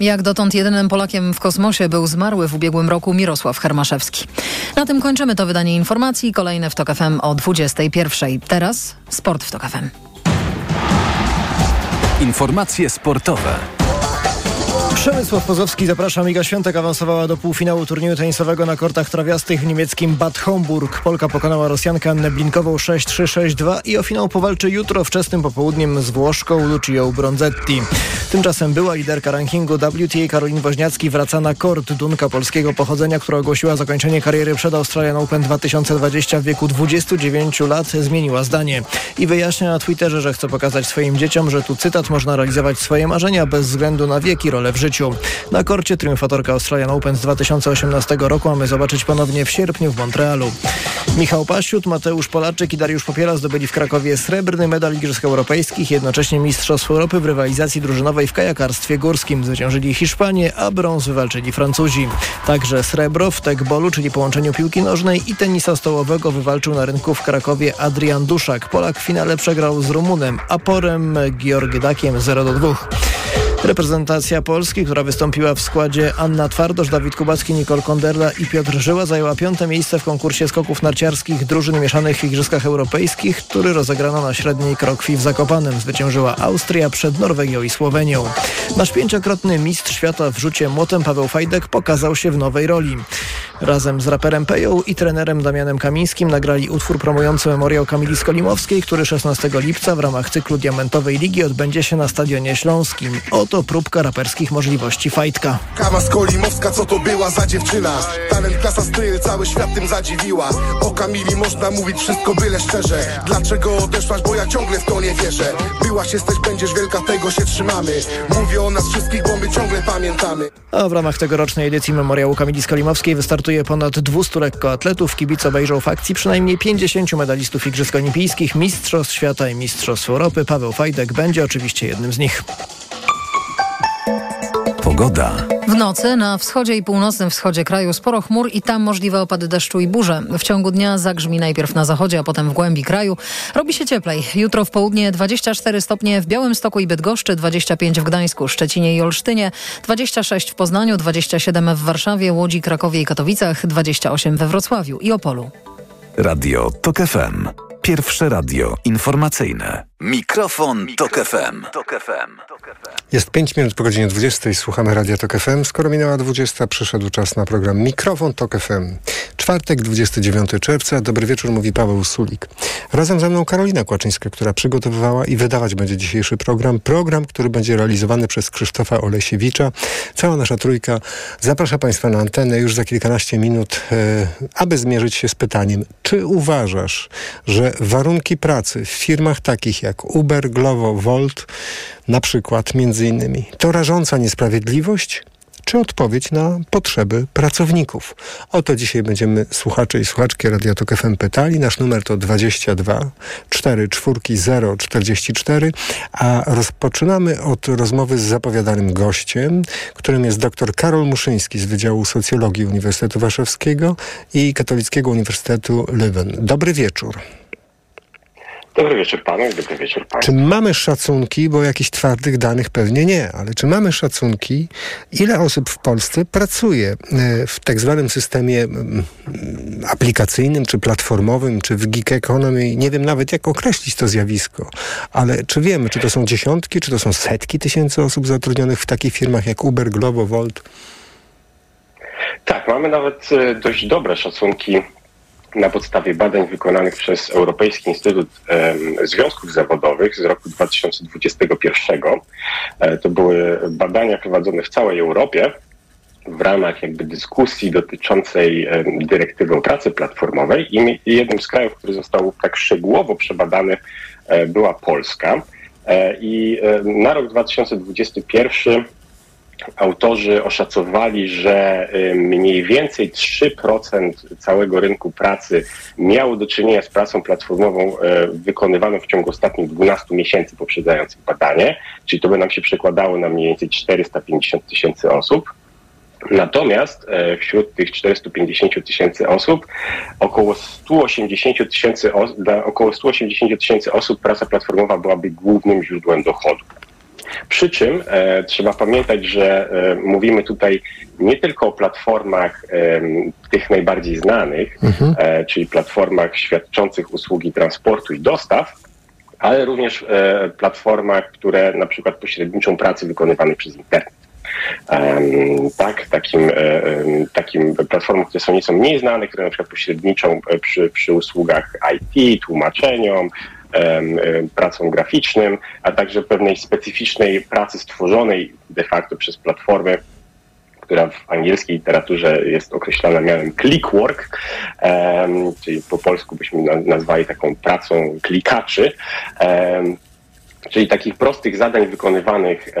Jak dotąd jedynym Polakiem w kosmosie był zmarły w ubiegłym roku Mirosław Hermaszewski. Na tym kończymy to wydanie informacji. Kolejne w TOK FM o 21. Teraz sport w TOK FM. Informacje sportowe. Przemysław Pozowski, zapraszam. Iga Świątek awansowała do półfinału turnieju tenisowego na kortach trawiastych w niemieckim Bad Homburg. Polka pokonała Rosjankę Annę Blinkową 6-3-6-2 i o finał powalczy jutro wczesnym popołudniem z Włoszką Lucią Bronzetti. Tymczasem była liderka rankingu WTA Karolin Woźniacki wraca na kort. Dunka polskiego pochodzenia, która ogłosiła zakończenie kariery przed Australian Open 2020 w wieku 29 lat, zmieniła zdanie. I wyjaśnia na Twitterze, że chce pokazać swoim dzieciom, że tu cytat można realizować swoje marzenia bez względu na wiek i rolę w życiu. Na korcie triumfatorka Australian Open z 2018 roku mamy zobaczyć ponownie w sierpniu w Montrealu. Michał Pasiut, Mateusz Polaczyk i Dariusz Popiela zdobyli w Krakowie srebrny medal Igrzysk Europejskich, jednocześnie Mistrzostw Europy w rywalizacji drużynowej w kajakarstwie górskim. Zwyciężyli Hiszpanie, a brąz wywalczyli Francuzi. Także srebro w tekbolu, czyli połączeniu piłki nożnej i tenisa stołowego wywalczył na rynku w Krakowie Adrian Duszak. Polak w finale przegrał z Rumunem Aporem Georgiedakiem 0 do 2. Reprezentacja Polski, która wystąpiła w składzie Anna Twardosz, Dawid Kubacki, Nicole Konderla i Piotr Żyła zajęła piąte miejsce w konkursie skoków narciarskich drużyn mieszanych w Igrzyskach Europejskich, który rozegrano na średniej krokwi w Zakopanem. Zwyciężyła Austria przed Norwegią i Słowenią. Nasz pięciokrotny mistrz świata w rzucie młotem Paweł Fajdek pokazał się w nowej roli. Razem z raperem Peją i trenerem Damianem Kamińskim nagrali utwór promujący memoriał Kamili Skolimowskiej, który 16 lipca w ramach cyklu Diamentowej Ligi odbędzie się na Stadionie Śląskim. Oto próbka raperskich możliwości Fajtka. Kawa Skolimowska, co to była za dziewczyna? Talent, klasa, styl, cały świat tym zadziwiła. O Kamili można mówić wszystko byle szczerze. Dlaczego odeszłaś, bo ja ciągle w to nie wierzę. Byłaś, jesteś, będziesz wielka, tego się trzymamy. Mówię o nas wszystkich, bo my ciągle pamiętamy. A w ramach tegorocznej edycji memoriału Kamili Skolimowskiej wystartuje ponad 200 lekkoatletów. Kibice obejrzą w akcji przynajmniej 50 medalistów Igrzysk Olimpijskich, Mistrzostw Świata i Mistrzostw Europy. Paweł Fajdek będzie oczywiście jednym z nich. Pogoda. W nocy na wschodzie i północnym wschodzie kraju sporo chmur i tam możliwe opady deszczu i burze. W ciągu dnia zagrzmi najpierw na zachodzie, a potem w głębi kraju. Robi się cieplej. Jutro w południe 24 stopnie w Białymstoku i Bydgoszczy, 25 w Gdańsku, Szczecinie i Olsztynie, 26 w Poznaniu, 27 w Warszawie, Łodzi, Krakowie i Katowicach, 28 we Wrocławiu i Opolu. Radio TOK FM. Pierwsze radio informacyjne. Mikrofon, Tok FM. Jest 5 minut po godzinie 20. Słuchamy Radia Tok FM. Skoro minęła 20, przyszedł czas na program Mikrofon Tok FM. Czwartek, 29 czerwca. Dobry wieczór, mówi Paweł Sulik. Razem ze mną Karolina Kłaczyńska, która przygotowywała i wydawać będzie dzisiejszy program. Program, który będzie realizowany przez Krzysztofa Olesiewicza. Cała nasza trójka zaprasza Państwa na antenę już za kilkanaście minut, e, aby zmierzyć się z pytaniem, czy uważasz, że warunki pracy w firmach takich jak Uber, Glovo, Volt, na przykład między innymi, to rażąca niesprawiedliwość, czy odpowiedź na potrzeby pracowników. O to dzisiaj będziemy słuchacze i słuchaczki Radia Tok FM pytali. Nasz numer to 22 4 0 44, a rozpoczynamy od rozmowy z zapowiadanym gościem, którym jest dr Karol Muszyński z Wydziału Socjologii Uniwersytetu Warszawskiego i Katolickiego Uniwersytetu Leuven. Dobry wieczór. Dobry wieczór panu i dobry wieczór panu. Czy mamy szacunki, bo jakichś twardych danych pewnie nie, ale czy mamy szacunki, ile osób w Polsce pracuje e, w tak zwanym systemie aplikacyjnym, czy platformowym, czy w gig economy? Nie wiem nawet, jak określić to zjawisko, ale czy wiemy, czy to są dziesiątki, czy to są setki tysięcy osób zatrudnionych w takich firmach jak Uber, Glovo, Volt? Tak, mamy nawet e, dość dobre szacunki na podstawie badań wykonanych przez Europejski Instytut Związków Zawodowych z roku 2021. E, to były badania prowadzone w całej Europie w ramach jakby dyskusji dotyczącej dyrektywy o pracy platformowej i jednym z krajów, który został tak szczegółowo przebadany e, była Polska. E, I na rok 2021 autorzy oszacowali, że y, mniej więcej 3% całego rynku pracy miało do czynienia z pracą platformową y, wykonywaną w ciągu ostatnich 12 miesięcy poprzedzających badanie, czyli to by nam się przekładało na mniej więcej 450 tysięcy osób. Natomiast y, wśród tych 450 tysięcy osób około 180 tysięcy około 180 tysięcy osób praca platformowa byłaby głównym źródłem dochodu. Przy czym e, trzeba pamiętać, że e, mówimy tutaj nie tylko o platformach e, tych najbardziej znanych, mhm. e, czyli platformach świadczących usługi transportu i dostaw, ale również e, platformach, które na przykład pośredniczą pracy wykonywanej przez internet. Um, tak, takim, um, takim platformom, które są nieco mniej znane, które na przykład pośredniczą przy, przy usługach IT, tłumaczeniom, pracą graficznym, a także pewnej specyficznej pracy stworzonej de facto przez platformy, która w angielskiej literaturze jest określana mianem clickwork, czyli po polsku byśmy nazwali taką pracą klikaczy. Czyli takich prostych zadań wykonywanych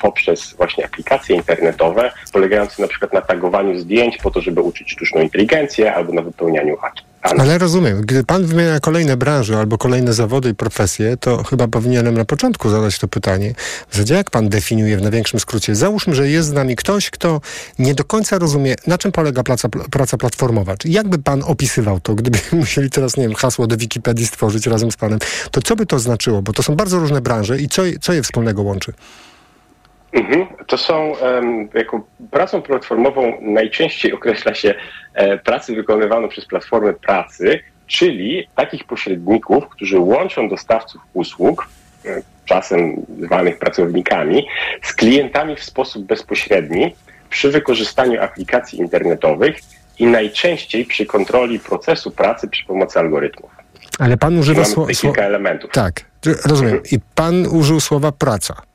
poprzez właśnie aplikacje internetowe, polegające na przykład na tagowaniu zdjęć po to, żeby uczyć sztuczną inteligencję albo na wypełnianiu haki. Ale rozumiem, gdy pan wymienia kolejne branże albo kolejne zawody i profesje, to chyba powinienem na początku zadać to pytanie. Zasadzie jak pan definiuje w największym skrócie? Załóżmy, że jest z nami ktoś, kto nie do końca rozumie, na czym polega praca, praca platformowa. Czy jakby pan opisywał to, gdyby musieli teraz, nie wiem, hasło do Wikipedii stworzyć razem z panem, to co by to znaczyło? Bo to są bardzo różne branże i co, co je wspólnego łączy? Mhm. To są, jako pracą platformową najczęściej określa się e, pracy wykonywaną przez platformy pracy, czyli takich pośredników, którzy łączą dostawców usług, e, czasem zwanych pracownikami, z klientami w sposób bezpośredni przy wykorzystaniu aplikacji internetowych i najczęściej przy kontroli procesu pracy przy pomocy algorytmów. Ale pan używa słowa. Kilka elementów. Tak, rozumiem. I pan użył słowa praca.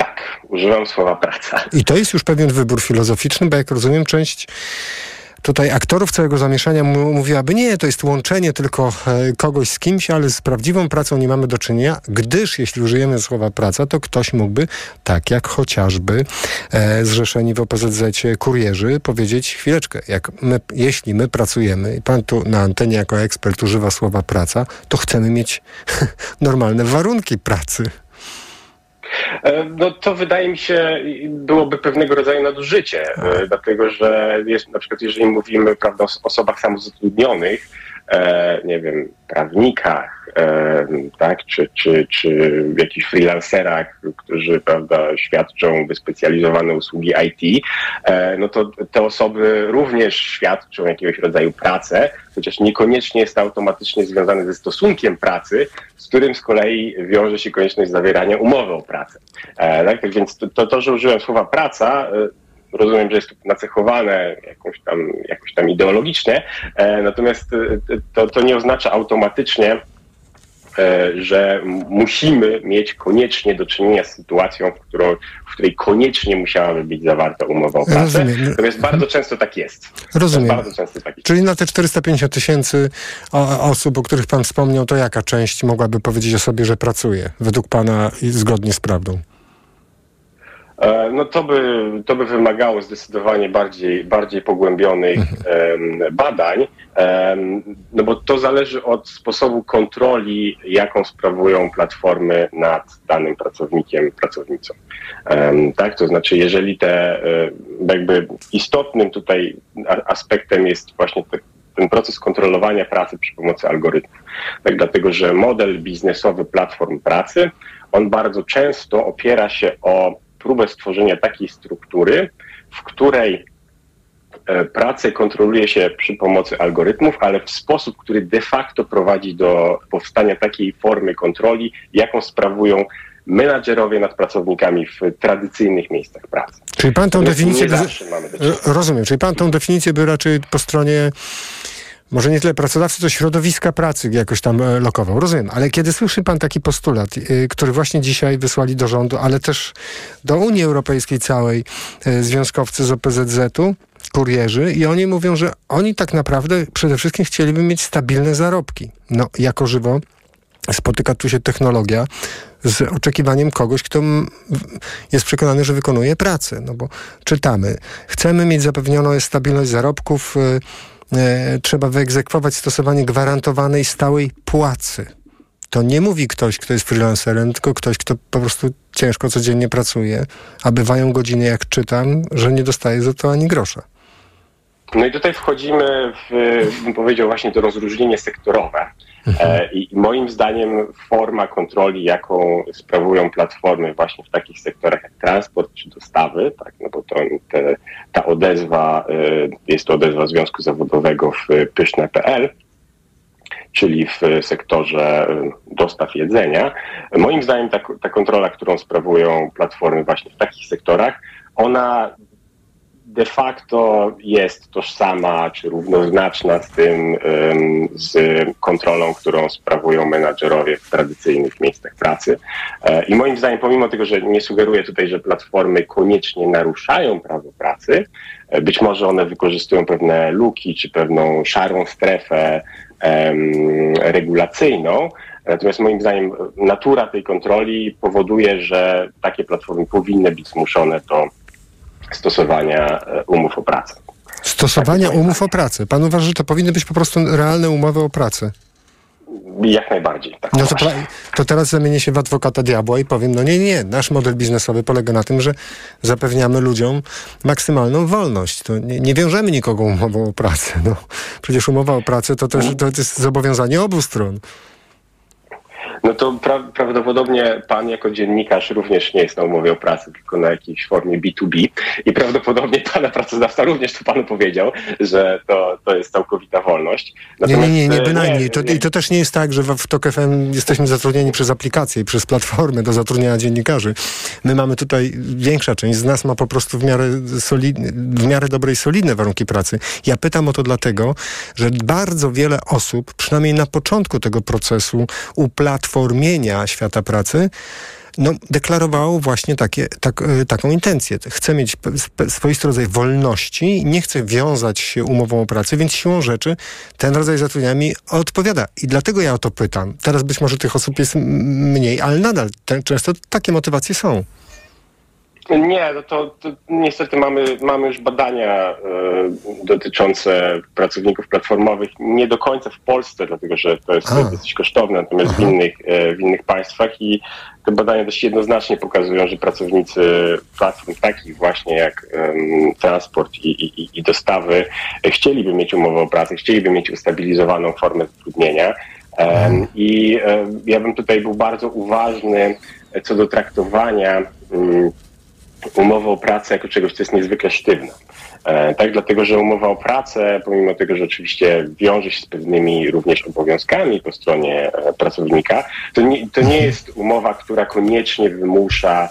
Tak, używam słowa praca. I to jest już pewien wybór filozoficzny, bo jak rozumiem, część tutaj aktorów całego zamieszania mówiłaby, nie, to jest łączenie tylko e, kogoś z kimś, ale z prawdziwą pracą nie mamy do czynienia, gdyż jeśli użyjemy słowa praca, to ktoś mógłby, tak jak chociażby e, zrzeszeni w OPZZ kurierzy, powiedzieć chwileczkę, jak my, jeśli my pracujemy i pan tu na antenie jako ekspert używa słowa praca, to chcemy mieć normalne warunki pracy. E, no to wydaje mi się byłoby pewnego rodzaju nadużycie, e, dlatego że jest, na przykład jeżeli mówimy prawda, o osobach samozatrudnionych, nie wiem, prawnikach, tak, czy, czy, czy jakichś freelancerach, którzy prawda, świadczą wyspecjalizowane usługi IT, no to te osoby również świadczą jakiegoś rodzaju pracę, chociaż niekoniecznie jest to automatycznie związane ze stosunkiem pracy, z którym z kolei wiąże się konieczność zawierania umowy o pracę. Tak, tak więc to, to, że użyłem słowa praca, rozumiem, że jest to nacechowane jakąś tam, jakoś tam ideologicznie, e, natomiast e, to, to nie oznacza automatycznie, e, że musimy mieć koniecznie do czynienia z sytuacją, w, którą, w której koniecznie musiałaby być zawarta umowa o pracę. Rozumiem. Natomiast bardzo często tak jest. Rozumiem. Bardzo często tak jest. Czyli na te 450 tysięcy osób, o których pan wspomniał, to jaka część mogłaby powiedzieć o sobie, że pracuje według pana zgodnie z prawdą? E, no to by, to by wymagało zdecydowanie bardziej, bardziej pogłębionych um, badań, no bo to zależy od sposobu kontroli, jaką sprawują platformy nad danym pracownikiem, pracownicą. Tak, to znaczy, jeżeli te e, jakby istotnym tutaj aspektem jest właśnie te, ten proces kontrolowania pracy przy pomocy algorytmów. Tak, dlatego, że model biznesowy platform pracy, on bardzo często opiera się o próbę stworzenia takiej struktury, w której e, pracę kontroluje się przy pomocy algorytmów, ale w sposób, który de facto prowadzi do powstania takiej formy kontroli, jaką sprawują menadżerowie nad pracownikami w tradycyjnych miejscach pracy. Czyli pan tą definicję... By... Rozumiem, czyli pan tą definicję by raczej po stronie może nie tyle pracodawcy, to środowiska pracy jakoś tam e, lokował. Rozumiem, ale kiedy słyszy pan taki postulat, e, który właśnie dzisiaj wysłali do rządu, ale też do Unii Europejskiej całej e, związkowcy z OPZZ-u, kurierzy i oni mówią, że oni tak naprawdę przede wszystkim chcieliby mieć stabilne zarobki. No, jako żywo spotyka tu się technologia z oczekiwaniem kogoś, kto jest przekonany, że wykonuje pracę. No bo czytamy, chcemy mieć zapewnioną stabilność zarobków, e, trzeba wyegzekwować stosowanie gwarantowanej stałej płacy. To nie mówi ktoś, kto jest freelancerem, tylko ktoś, kto po prostu ciężko codziennie pracuje, a bywają godziny, jak czytam, że nie dostaje za to ani grosza. No i tutaj wchodzimy w, bym powiedział, właśnie to rozróżnienie sektorowe. Mhm. I moim zdaniem forma kontroli, jaką sprawują platformy właśnie w takich sektorach jak transport czy dostawy, tak, no bo to te, ta odezwa, jest to odezwa Związku Zawodowego w pyszne.pl, czyli w sektorze dostaw jedzenia. Moim zdaniem ta, ta kontrola, którą sprawują platformy właśnie w takich sektorach, ona de facto jest tożsama czy równoznaczna z tym, z kontrolą, którą sprawują menadżerowie w tradycyjnych miejscach pracy. E, I moim zdaniem, pomimo tego, że nie sugeruję tutaj, że platformy koniecznie naruszają prawo pracy, e, być może one wykorzystują pewne luki czy pewną szarą strefę regulacyjną, Natomiast moim zdaniem natura tej kontroli powoduje, że takie platformy powinny być zmuszone do stosowania e, umów o pracę. Stosowania tak, umów o pracę. Pan uważa, że to powinny być po prostu realne umowy o pracę? Jak najbardziej. Tak no to, to, teraz zamienię się w adwokata diabła i powiem, no nie, nie, nasz model biznesowy polega na tym, że zapewniamy ludziom maksymalną wolność. To nie, nie wiążemy nikogo umową o pracę. No. Przecież umowa o pracę to też to jest zobowiązanie obu stron. No to pra prawdopodobnie pan jako dziennikarz również nie jest na umowie o pracę, tylko na jakiejś formie B2B i prawdopodobnie pana pracodawca również to panu powiedział, że to, to jest całkowita wolność. Natomiast, nie, nie, nie, nie bynajmniej. To, I to też nie jest tak, że w TOK FM jesteśmy zatrudnieni przez aplikacje i przez platformy do zatrudniania dziennikarzy. My mamy tutaj, większa część z nas ma po prostu w miarę, solidne, w miarę dobrej, solidne warunki pracy. Ja pytam o to dlatego, że bardzo wiele osób, przynajmniej na początku tego procesu, u platform platformienia świata pracy, no, deklarowało właśnie takie, tak, e, taką intencję. Chce mieć swoisty rodzaj wolności, nie chce wiązać się umową o pracę, więc siłą rzeczy ten rodzaj zatrudnienia mi odpowiada. I dlatego ja o to pytam. Teraz być może tych osób jest mniej, ale nadal często takie motywacje są. Nie, no to, to, niestety mamy, mamy już badania y, dotyczące pracowników platformowych, nie do końca w Polsce, dlatego że to jest A. dosyć kosztowne, natomiast w innych, y, w innych państwach i te badania dość jednoznacznie pokazują, że pracownicy platform takich właśnie jak y, transport i, i, i dostawy chcieliby mieć umowę o pracę, chcieliby mieć ustabilizowaną formę zatrudnienia. I ja bym tutaj był bardzo uważny co do traktowania umowę o pracę jako czegoś, co jest niezwykle sztywne. E, tak, dlatego że umowa o pracę, pomimo tego, że oczywiście wiąże się z pewnymi również obowiązkami po stronie e, pracownika, to nie, to nie jest umowa, która koniecznie wymusza,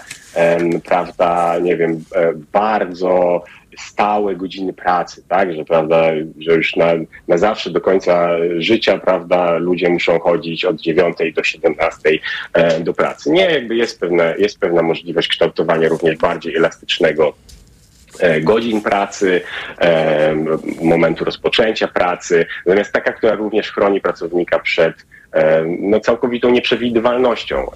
prawda, nie wiem, e, bardzo stałe godziny pracy, tak, że prawda, że już na, na zawsze do końca życia, prawda, ludzie muszą chodzić od 9 do 17 e, do pracy. Nie, jakby jest pewne, jest pewna możliwość kształtowania również bardziej elastycznego e, godzin pracy, e, momentu rozpoczęcia pracy, natomiast taka, która również chroni pracownika przed no, całkowitą nieprzewidywalnością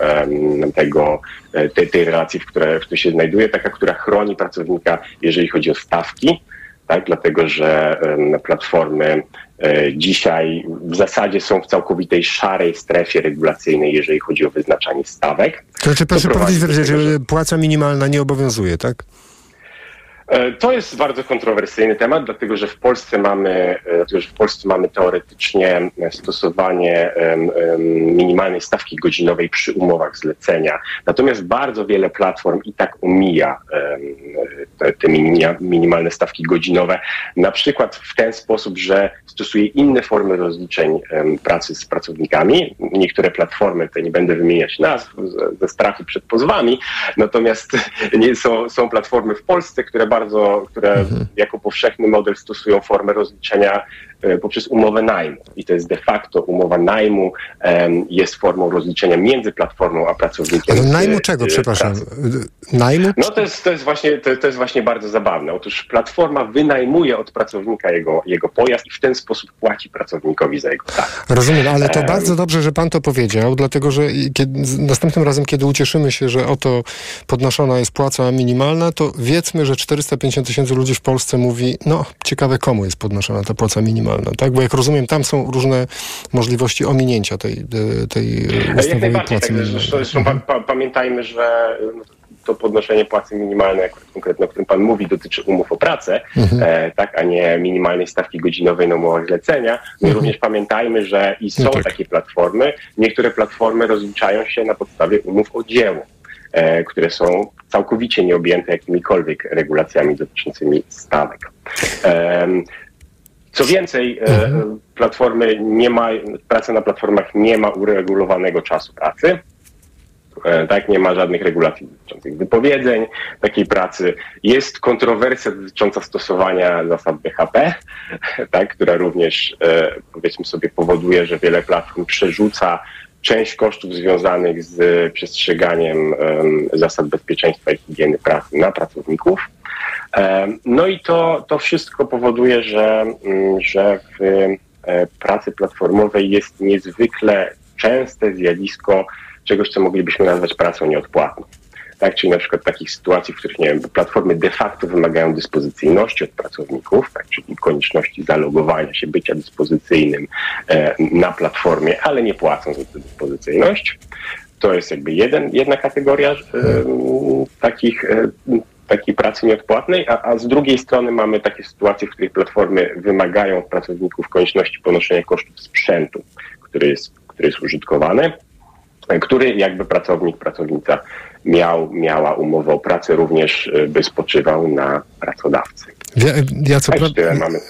tego, e, tej, tej relacji, w której, w której się znajduje, taka, która chroni pracownika, jeżeli chodzi o stawki, tak? dlatego że platformy e, dzisiaj w zasadzie są w całkowitej szarej strefie regulacyjnej, jeżeli chodzi o wyznaczanie stawek. To znaczy, proszę powiedzieć, że płaca minimalna nie obowiązuje, tak? E, to jest bardzo kontrowersyjny temat, dlatego że w Polsce mamy, e, dlatego, że w Polsce mamy teoretycznie stosowanie minimalnej stawki godzinowej przy umowach zlecenia. Natomiast bardzo wiele platform i tak omija te, minimalne stawki godzinowe, na przykład w ten sposób, że stosuje inne formy rozliczeń pracy z pracownikami. Niektóre platformy, te nie będę wymieniać nazw ze strachu przed pozwami, natomiast są, są platformy w Polsce, które bardzo, które mhm. jako powszechny model stosują formę rozliczenia poprzez umowę najmu. I to jest de facto umowa najmu, jest formą rozliczenia między platformą a pracownikiem. Ale najmu czego, przepraszam? Najmu? No to jest, to jest, właśnie, to, to, jest właśnie bardzo zabawne. Otóż platforma wynajmuje od pracownika jego, jego pojazd i w ten sposób płaci pracownikowi za jego tak. Rozumiem, ale to um, bardzo dobrze, że pan to powiedział, dlatego że kiedy, następnym razem, kiedy ucieszymy się, że oto podnoszona jest płaca minimalna, to wiedzmy, że 400 450 tysięcy ludzi w Polsce mówi, no ciekawe komu jest podnoszona ta płaca minimalna, tak? Bo jak rozumiem, tam są różne możliwości ominięcia tej, tej ustawowej płacy tak. Zresztą, pa, pa, pamiętajmy, że to podnoszenie płacy minimalnej, konkretnie o którym Pan mówi, dotyczy umów o pracę, mhm. e, tak, a nie minimalnej stawki godzinowej na umowach zlecenia. No mhm. również pamiętajmy, że i są no tak. takie platformy. Niektóre platformy rozliczają się na podstawie umów o dzieło. E, które są całkowicie nieobjęte jakimikolwiek regulacjami dotyczącymi stawek. Co więcej, e, mhm. platformy nie ma, praca na platformach nie ma uregulowanego czasu pracy. E, tak, nie ma żadnych regulacji dotyczących wypowiedzeń takiej pracy. Jest kontrowersja dotycząca stosowania zasad BHP, tak, która również powiedzmy sobie powoduje, że wiele platform przerzuca część kosztów związanych z przestrzeganiem zasad bezpieczeństwa i higieny pracy na pracowników. No i to, to wszystko powoduje, że, mm, że w e, pracy platformowej jest niezwykle częste zjawisko czegoś, co moglibyśmy nazwać pracą nieodpłatną tak? czyli na przykład takich sytuacji, w których nie wiem, platformy de facto wymagają dyspozycyjności od pracowników, tak? czyli konieczności zalogowania się, bycia dyspozycyjnym e, na platformie, ale nie płacą za tę dyspozycyjność. To jest jakby jeden, jedna kategoria e, takich e, takiej pracy nieodpłatnej, a, a, z drugiej strony mamy takie sytuacje, w których platformy wymagają od pracowników konieczności ponoszenia kosztów sprzętu, który jest, który jest użytkowany, który jakby pracownik, pracownica miał, miała umowę o pracę, również y, by spoczywał na pracodawcy. Ja, ja co prawda,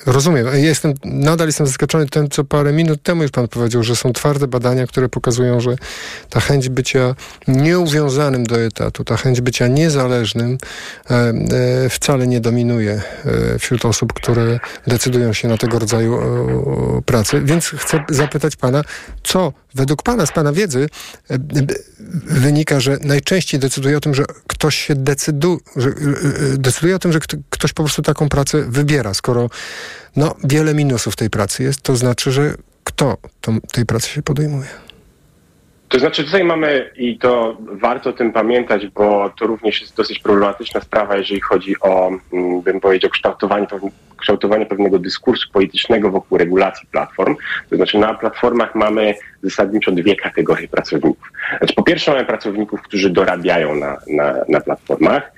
rozumiem. Ja jestem, nadal jestem zaskoczony tym, co parę minut temu już pan powiedział, że są twarde badania, które pokazują, że ta chęć bycia nieuwiązanym do etatu, ta chęć bycia niezależnym e, e, wcale nie dominuje e, wśród osób, które decydują się na tego rodzaju e, pracy. Więc chcę zapytać pana, co według pana, z pana wiedzy e, wynika, że najczęściej decyduje o tym, że ktoś się decyduje, e, decyduje o tym, że ktoś po prostu taką pracę wybiera. Skoro no, wiele minusów tej pracy jest, to znaczy, że kto tą, tej pracy się podejmuje? To znaczy tutaj mamy, i to warto o tym pamiętać, bo to również jest dosyć problematyczna sprawa, jeżeli chodzi o, mm, bym powiedział, kształtowanie, kształtowanie pewnego dyskursu politycznego wokół regulacji platform. To znaczy na platformach mamy zasadniczo dwie kategorie pracowników. Znaczy, po pierwsze mamy pracowników, którzy dorabiają na, na, na platformach,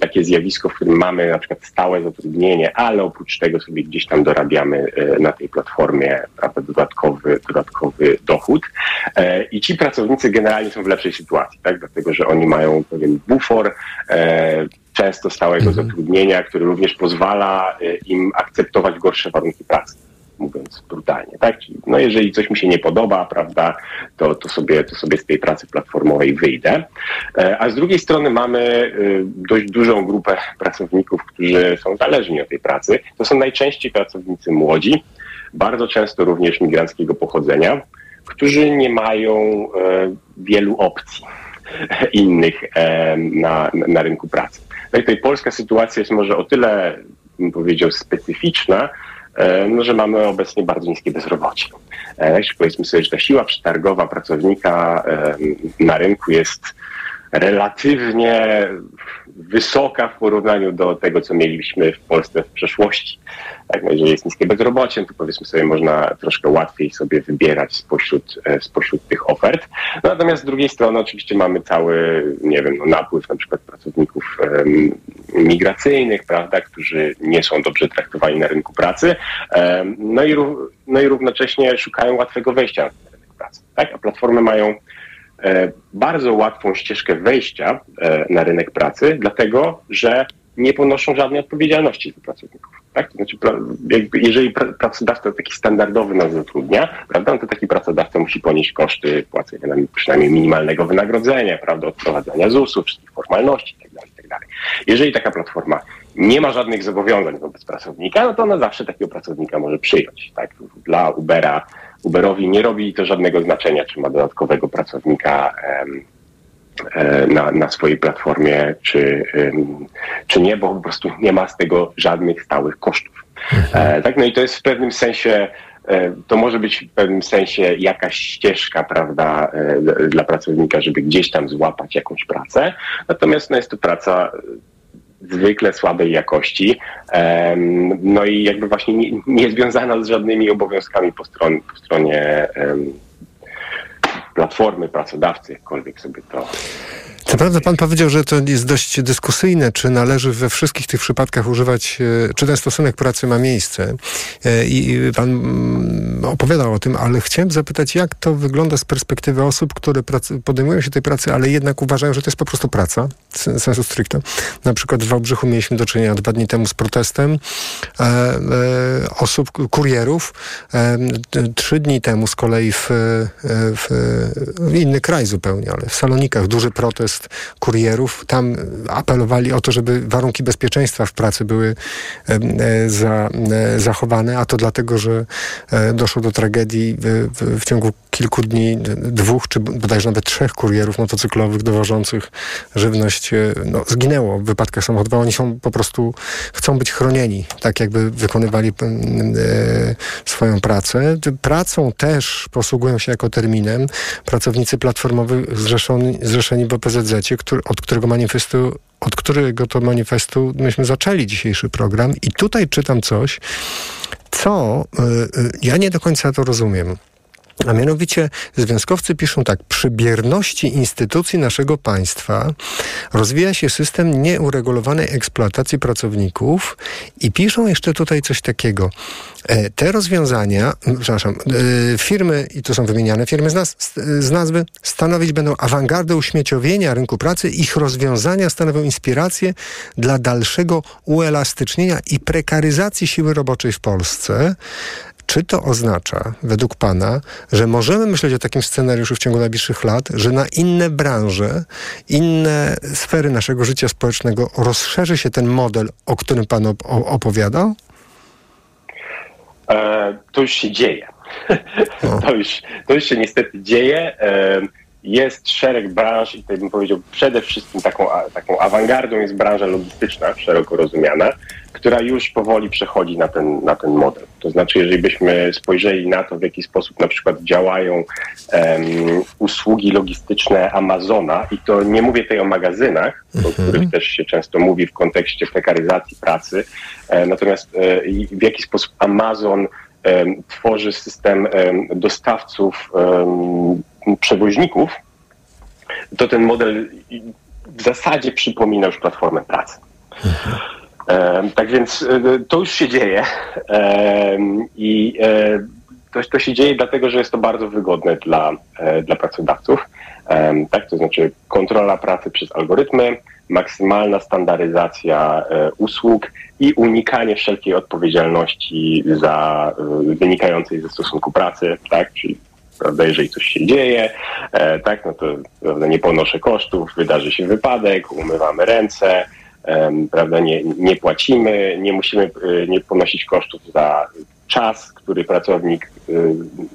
takie zjawisko, w którym mamy na przykład stałe zatrudnienie, ale oprócz tego sobie gdzieś tam dorabiamy e, na tej platformie prawda, dodatkowy, dodatkowy dochód. E, I ci pracownicy generalnie są w lepszej sytuacji, tak? dlatego że oni mają pewien bufor, e, często stałego mhm. zatrudnienia, który również pozwala im akceptować gorsze warunki pracy mówiąc brutalnie, tak? Czyli, no jeżeli coś mi się nie podoba, prawda, to, to, sobie, to sobie z tej pracy platformowej wyjdę. E, a z drugiej strony mamy y, dość dużą grupę pracowników, którzy są zależni od tej pracy. To są najczęściej pracownicy młodzi, bardzo często również migranckiego pochodzenia, którzy nie mają e, wielu opcji innych e, na, na rynku pracy. No i tutaj polska sytuacja jest może o tyle, bym powiedział, specyficzna, E, że mamy obecnie bardzo niskie bezrobocie. E, powiedzmy sobie, że ta siła przetargowa pracownika e, na rynku jest relatywnie wysoka w porównaniu do tego, co mieliśmy w Polsce w przeszłości. Tak, no jeżeli jest niskie bezrobocie, to powiedzmy sobie, można troszkę łatwiej sobie wybierać spośród, e, spośród tych ofert. No, natomiast z drugiej strony oczywiście mamy cały, nie wiem, no, napływ na przykład pracowników migracyjnych, prawda, którzy nie są dobrze traktowani na rynku pracy, no, i, no i równocześnie szukają łatwego wejścia na rynek pracy. Tak? A platformy mają bardzo łatwą ścieżkę wejścia e, na rynek pracy, dlatego że nie ponoszą żadnej odpowiedzialności za pracowników. Tak? Znaczy, jeżeli pracodawca taki standardowy nas zatrudnia, prawda, no to taki pracodawca musi ponieść koszty płacenia przynajmniej minimalnego wynagrodzenia, prawda, odprowadzania ZUS-u, wszystkich formalności itd., tak itd. Tak jeżeli taka platforma nie ma żadnych zobowiązań wobec pracownika, no to ona zawsze takiego pracownika może przyjąć. Tak? Dla Ubera Uberowi nie robi to żadnego znaczenia, czy ma dodatkowego pracownika e, na, na swojej platformie, czy, czy nie, bo po prostu nie ma z tego żadnych stałych kosztów. Mhm. Tak, no i to jest w pewnym sensie e, to może być w pewnym sensie jakaś ścieżka, prawda, dla pracownika, żeby gdzieś tam złapać jakąś pracę. Natomiast no, jest to praca zwykle słabej jakości, no i jakby właśnie nie, nie związana z żadnymi obowiązkami po, po stronie platformy, pracodawcy, jakkolwiek sobie to Co prawda pan powiedział, że to jest dość dyskusyjne, czy należy we wszystkich tych przypadkach używać, e, czy ten stosunek pracy ma miejsce. E, I pan mm, opowiadał o tym, ale chciałem zapytać, jak to wygląda z perspektywy osób, które podejmują się tej pracy, ale jednak uważają, że to jest po prostu praca, sensu stricte. Na przykład w Wałbrzychu mieliśmy do czynienia dwa dni temu z protestem e, osób, kurierów. Trzy dni temu z kolei w, w, w inny kraj zupełnie, ale w Salonikach duży protest kurierów. Tam apelowali o to, żeby warunki bezpieczeństwa w pracy były za, zachowane, a to dlatego, że doszło do tragedii w, w, ciągu kilku dni, dwóch czy bodajże nawet trzech kurierów motocyklowych dowożących żywność no, zginęło w wypadkach samochodowych. Oni są po prostu, chcą być chronieni, tak jakby wykonywali e, swoją pracę. Pracą też posługują się jako terminem pracownicy platformowi zrzeszeni, zrzeszeni w OPZZ, który, od którego manifestu od którego to manifestu myśmy zaczęli dzisiejszy program i tutaj czytam coś, co y, y, ja nie do końca to rozumiem. A mianowicie związkowcy piszą tak, przy bierności instytucji naszego państwa rozwija się system nieuregulowanej eksploatacji pracowników i piszą jeszcze tutaj coś takiego. E, te rozwiązania, przepraszam, e, firmy, i tu są wymieniane firmy z, nas, z nazwy, stanowić będą awangardę uśmieciowienia rynku pracy. Ich rozwiązania stanowią inspirację dla dalszego uelastycznienia i prekaryzacji siły roboczej w Polsce. Czy to oznacza, według Pana, że możemy myśleć o takim scenariuszu w ciągu najbliższych lat, że na inne branże, inne sfery naszego życia społecznego rozszerzy się ten model, o którym Pan opowiadał? E, to już się dzieje. No. To, już, to już się niestety dzieje. E, jest szereg branż i tutaj bym powiedział przede wszystkim taką, taką awangardą jest branża logistyczna, szeroko rozumiana, która już powoli przechodzi na ten, na ten model. To znaczy, jeżeli byśmy spojrzeli na to, w jaki sposób na przykład działają um, usługi logistyczne Amazona, i to nie mówię tutaj o magazynach, mhm. o których też się często mówi w kontekście prekaryzacji pracy, e, natomiast e, w jaki sposób Amazon e, tworzy system dostawców przewoźników, to ten model w zasadzie przypomina już platformę pracy. Mhm. Tak więc e, to już się dzieje i e, to, to się dzieje dlatego, że jest to bardzo wygodne dla, e, dla pracodawców. Tak, to znaczy kontrola pracy przez algorytmy, maksymalna standaryzacja usług i unikanie wszelkiej odpowiedzialności za wynikającej ze stosunku pracy, tak, czyli prawda, jeżeli coś się dzieje, tak, no to prawda, nie ponoszę kosztów, wydarzy się wypadek, umywamy ręce, prawda, nie, nie płacimy, nie musimy e, nie ponosić kosztów za czas, który pracownik e,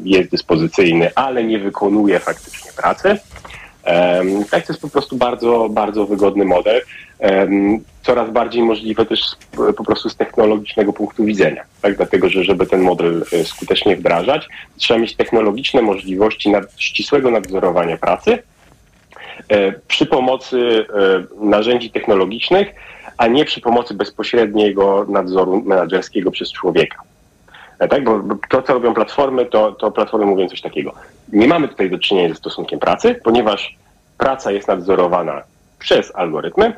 jest dyspozycyjny, ale nie wykonuje faktycznie pracy. Tak, to jest po prostu bardzo, bardzo wygodny model. Coraz bardziej możliwe też po prostu z technologicznego punktu widzenia. Tak? Dlatego, że żeby ten model e, skutecznie wdrażać, trzeba mieć technologiczne możliwości ścisłego nadzorowania pracy, przy pomocy e, narzędzi technologicznych, a nie przy pomocy bezpośredniego nadzoru menedżerskiego przez człowieka. E, tak, bo to, co robią platformy, to, to platformy mówią coś takiego. Nie mamy tutaj do czynienia ze stosunkiem pracy, ponieważ praca jest nadzorowana przez algorytmy,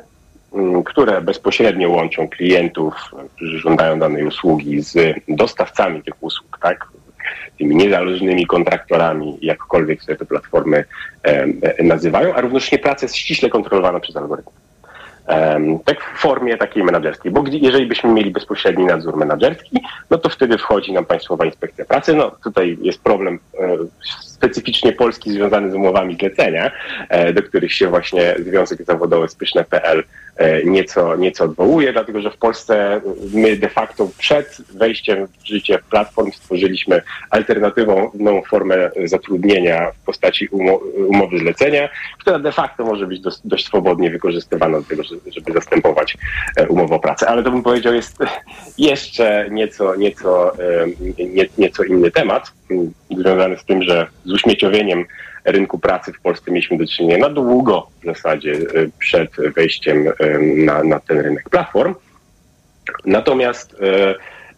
mm, które bezpośrednio łączą klientów, którzy żądają danej usługi z dostawcami tych usług, tak? Tymi niezależnymi kontraktorami, jakkolwiek sobie te platformy nazywają, a równocześnie praca jest ściśle kontrolowana przez algorytmy. Tak w formie takiej menedżerskiej, bo jeżeli byśmy mieli bezpośredni nadzór menedżerski, no to wtedy wchodzi nam Państwowa Inspekcja Pracy. No tutaj jest problem e, specyficznie polski związany z umowami zlecenia, e, do których się właśnie Związek Zawodowy Spyszne.pl e, nieco, nieco odwołuje, dlatego że w Polsce my de facto przed wejściem w życie platform stworzyliśmy alternatywną formę zatrudnienia w postaci umowy zlecenia, która de facto może być dość, dość swobodnie wykorzystywana do tego, żeby zastępować e, umowę o pracę. Ale to bym powiedział jest jeszcze nieco, nieco, nie, nieco inny temat, związany z tym, że z uśmieciowieniem rynku pracy w Polsce mieliśmy do czynienia na długo w zasadzie e, przed wejściem e, na, na ten rynek platform. Natomiast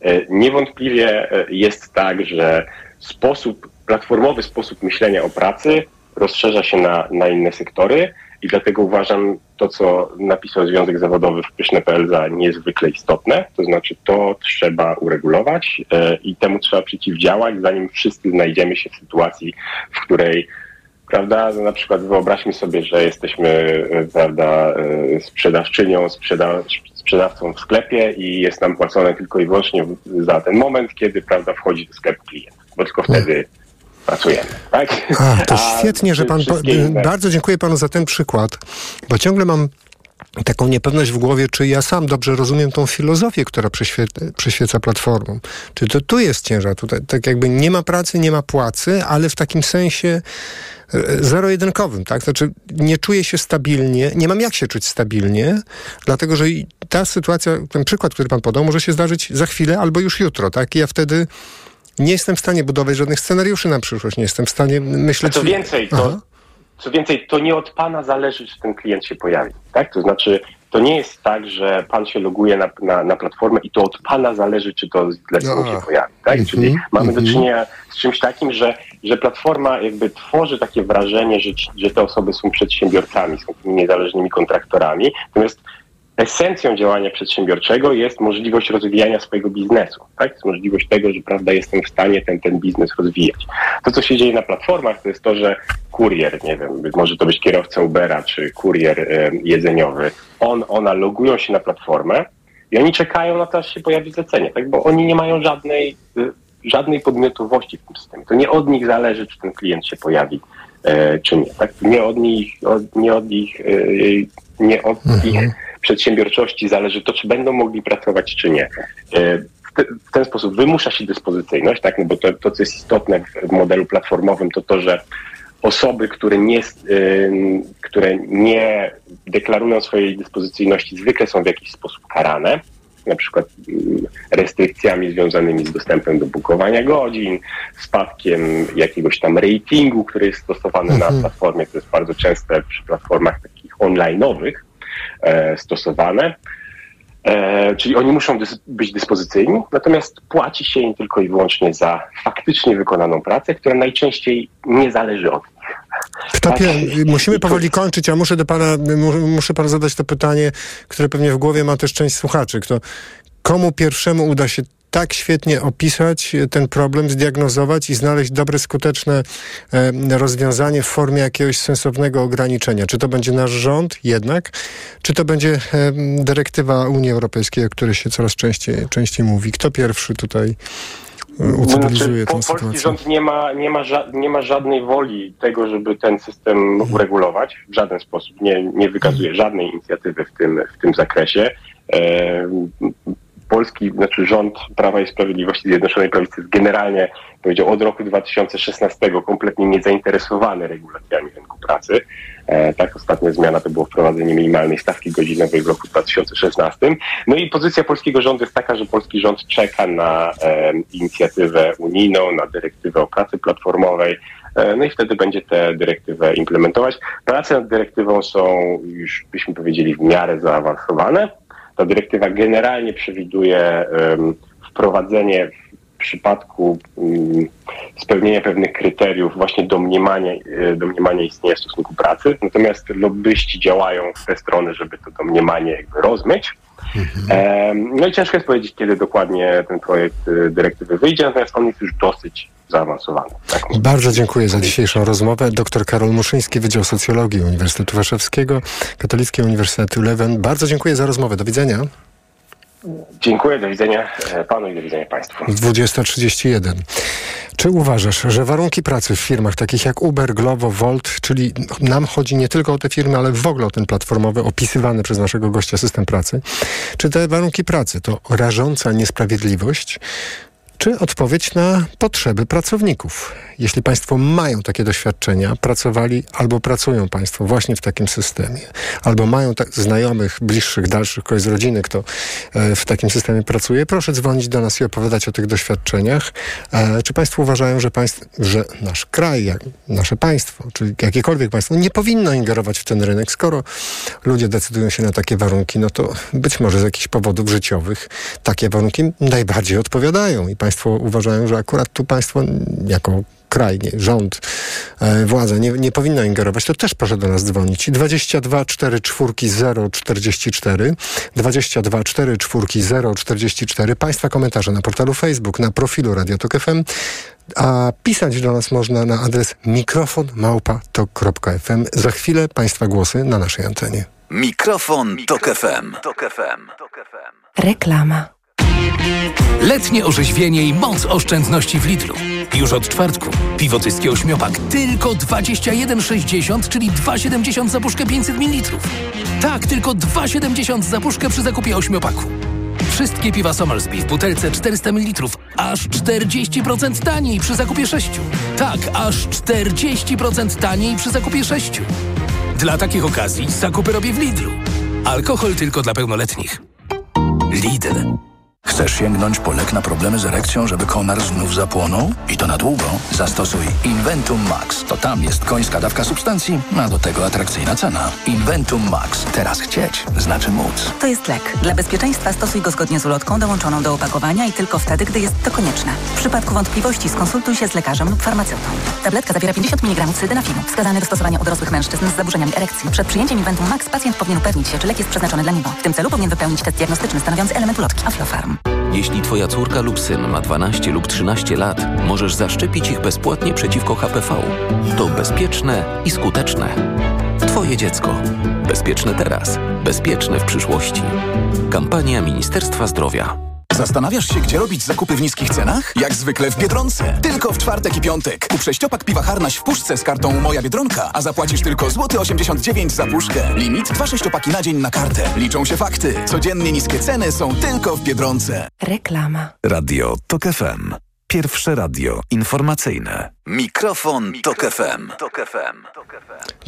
e, niewątpliwie jest tak, że sposób, platformowy sposób myślenia o pracy rozszerza się na, na inne sektory i dlatego uważam to, co napisał Związek Zawodowy w Pyszne.pl za niezwykle istotne, to znaczy to trzeba uregulować e, i temu trzeba przeciwdziałać, zanim wszyscy znajdziemy się w sytuacji, w której prawda? No, na przykład wyobraźmy sobie, że jesteśmy, e, prawda, e, sprzedawczynią, sprzeda sprzedawcą w sklepie i jest nam płacone tylko i wyłącznie za ten moment, kiedy, prawda, wchodzi do sklepu klient, bo tylko wtedy pracujemy, tak? A, to świetnie, że pan, inne... bardzo dziękuję panu za ten przykład, bo ciągle mam taką niepewność w głowie, czy ja sam dobrze rozumiem tą filozofię, która przyświeca, przyświeca platformom. Czy to tu jest ciężar? Tutaj tak jakby nie ma pracy, nie ma płacy, ale w takim sensie e, zero-jedynkowym, tak? Znaczy nie czuję się stabilnie, nie mam jak się czuć stabilnie, dlatego że ta sytuacja, ten przykład, który pan podał, może się zdarzyć za chwilę albo już jutro, tak? I ja wtedy nie jestem w stanie budować żadnych scenariuszy na przyszłość, nie jestem w stanie myśleć... A co więcej, to, co więcej, to nie od pana zależy, czy ten klient się pojawi. Tak? To znaczy, to nie jest tak, że pan się loguje na, na, na platformę i to od pana zależy, czy to zlecenie no. się pojawi. Tak? Mm -hmm, Czyli mamy mm -hmm. do mhm. czynienia z czymś takim, że, że platforma jakby tworzy takie wrażenie, że, że te osoby są przedsiębiorcami, są tymi niezależnymi kontraktorami. Natomiast esencją działania przedsiębiorczego jest możliwość rozwijania swojego biznesu. Tak? Jest możliwość tego, że prawda, jestem w stanie ten, ten biznes rozwijać. To, co się dzieje na platformach, to jest to, że kurier, nie wiem, może to być kierowca Ubera czy kurier e, jedzeniowy, on, ona logują się na platformę i oni czekają na to, aż się pojawi zlecenie, tak? bo oni nie mają żadnej, e, żadnej podmiotowości w tym systemie. To nie od nich zależy, czy ten klient się pojawi, e, czy nie. Tak? Nie od nich, od, nie od ich, nie od mhm. ich przedsiębiorczości zależy to, czy będą mogli pracować, czy nie. E, w ten sposób wymusza się dyspozycyjność, tak? no bo to, to, co jest istotne w modelu platformowym, to to, że osoby, które nie, które nie deklarują swojej dyspozycyjności, zwykle są w jakiś sposób karane, na przykład restrykcjami związanymi z dostępem do bukowania godzin, spadkiem jakiegoś tam ratingu, który jest stosowany mhm. na platformie, to jest bardzo częste przy platformach takich online'owych, stosowane. E, czyli oni muszą dys być dyspozycyjni, natomiast płaci się im tylko i wyłącznie za faktycznie wykonaną pracę, która najczęściej nie zależy od nich. Tak. Musimy powoli kończyć, a muszę do pana, muszę panu zadać to pytanie, które pewnie w głowie ma też część słuchaczy. Kto, komu pierwszemu uda się tak świetnie opisać ten problem, zdiagnozować i znaleźć dobre, skuteczne e, rozwiązanie w formie jakiegoś sensownego ograniczenia. Czy to będzie nasz rząd jednak, czy to będzie e, dyrektywa Unii Europejskiej, o której się coraz częściej, częściej mówi. Kto pierwszy tutaj ucywilizuje znaczy, tę sytuację? Polski rząd nie ma, nie, ma nie ma żadnej woli tego, żeby ten system mhm. uregulować w żaden sposób. Nie, nie wykazuje mhm. żadnej inicjatywy w tym, w tym zakresie. E, polski, znaczy rząd Prawa i Sprawiedliwości Zjednoczonej Prawicy jest generalnie, powiedział, od roku 2016 kompletnie niezainteresowany regulacjami rynku pracy. E, tak, ostatnia zmiana to było wprowadzenie minimalnej stawki godzinowej w roku 2016. No i pozycja polskiego rządu jest taka, że polski rząd czeka na e, inicjatywę unijną, na dyrektywę o pracy platformowej, e, no i wtedy będzie tę dyrektywę implementować. Prace nad dyrektywą są już, byśmy powiedzieli, w miarę zaawansowane. Ta dyrektywa generalnie przewiduje wprowadzenie w przypadku spełnienia pewnych kryteriów właśnie domniemania, e, domniemania istnienia stosunku pracy. Natomiast lobbyści działają w tę stronę, żeby to domniemanie jakby rozmyć. No i ciężko jest powiedzieć, kiedy dokładnie ten projekt e, dyrektywy wyjdzie, natomiast on jest już dosyć zaawansowany. Tak Bardzo dziękuję za dzisiejszą rozmowę. Dr Karol Muszyński, Wydział Socjologii Uniwersytetu Warszawskiego, Katolicki Uniwersytet Leuven. Bardzo dziękuję za rozmowę. Do widzenia. Dziękuję, do widzenia e, panu i do widzenia państwu. 20.31. Czy uważasz, że warunki pracy w firmach takich jak Uber, Glovo, Volt, czyli nam chodzi nie tylko o te firmy, ale w ogóle o ten platformowy opisywany przez naszego gościa system pracy, czy te warunki pracy to rażąca niesprawiedliwość, czy odpowiedź na potrzeby pracowników. Jeśli Państwo mają takie doświadczenia, pracowali albo pracują Państwo właśnie w takim systemie, albo mają tak znajomych, bliższych, dalszych, kogoś z rodziny, kto e, w takim systemie pracuje, proszę dzwonić do nas i opowiadać o tych doświadczeniach. E, czy Państwo uważają, że, państw, że nasz kraj, nasze państwo, czy jakiekolwiek państwo nie powinno ingerować w ten rynek, skoro ludzie decydują się na takie warunki, no to być może z jakichś powodów życiowych takie warunki najbardziej odpowiadają i Państwo uważają, że akurat tu Państwo jako kraj, nie, rząd, e, władza nie, nie powinno ingerować, to też proszę do nas dzwonić. 22 4 4 0 44 22 4 4 0 44 Państwa komentarze na portalu Facebook, na profilu Radio Tok FM, a pisać do nas można na adres mikrofonmałpa.tok.fm. Za chwilę Państwa głosy na naszej antenie. Mikrofon, Tok FM. Reklama. Letnie orzeźwienie i moc oszczędności w Lidlu. Już od czwartku. Piwo tyskie ośmiopak tylko 21,60, czyli 2,70 za puszkę 500 ml. Tak, tylko 2,70 za puszkę przy zakupie ośmiopaku. Wszystkie piwa Somersby w butelce 400 ml aż 40% taniej przy zakupie 6. Tak, aż 40% taniej przy zakupie 6. Dla takich okazji zakupy robię w Lidlu. Alkohol tylko dla pełnoletnich. Lidl. Chcesz sięgnąć po lek na problemy z erekcją, żeby konar znów zapłonął? I to na długo? Zastosuj Inventum Max. To tam jest końska dawka substancji, a do tego atrakcyjna cena. Inventum Max. Teraz chcieć znaczy móc. To jest lek. Dla bezpieczeństwa stosuj go zgodnie z ulotką dołączoną do opakowania i tylko wtedy, gdy jest to konieczne. W przypadku wątpliwości skonsultuj się z lekarzem lub farmaceutą. Tabletka zawiera 50 mg sildenafilu, wskazany do stosowania u dorosłych mężczyzn z zaburzeniami erekcji. Przed przyjęciem Inventum Max pacjent powinien upewnić się, czy lek jest przeznaczony dla niego. W tym celu powinien wypełnić test diagnostyczny stanowiący element ulotki Aflofarm. Jeśli twoja córka lub syn ma 12 lub 13 lat, możesz zaszczepić ich bezpłatnie przeciwko HPV. To bezpieczne i skuteczne. Twoje dziecko. Bezpieczne teraz. Bezpieczne w przyszłości. Kampania Ministerstwa Zdrowia. Zastanawiasz się, gdzie robić zakupy w niskich cenach? Jak zwykle w Biedronce. Tylko w czwartek i piątek. Kup sześciopak piwa Harnaś w puszce z kartą Moja Biedronka, a zapłacisz tylko złoty 89 za puszkę. Limit dwa sześciopaki na dzień na kartę. Liczą się fakty. Codziennie niskie ceny są tylko w Biedronce. Reklama. Radio Tok FM. Pierwsze radio informacyjne. Mikrofon, Tok FM.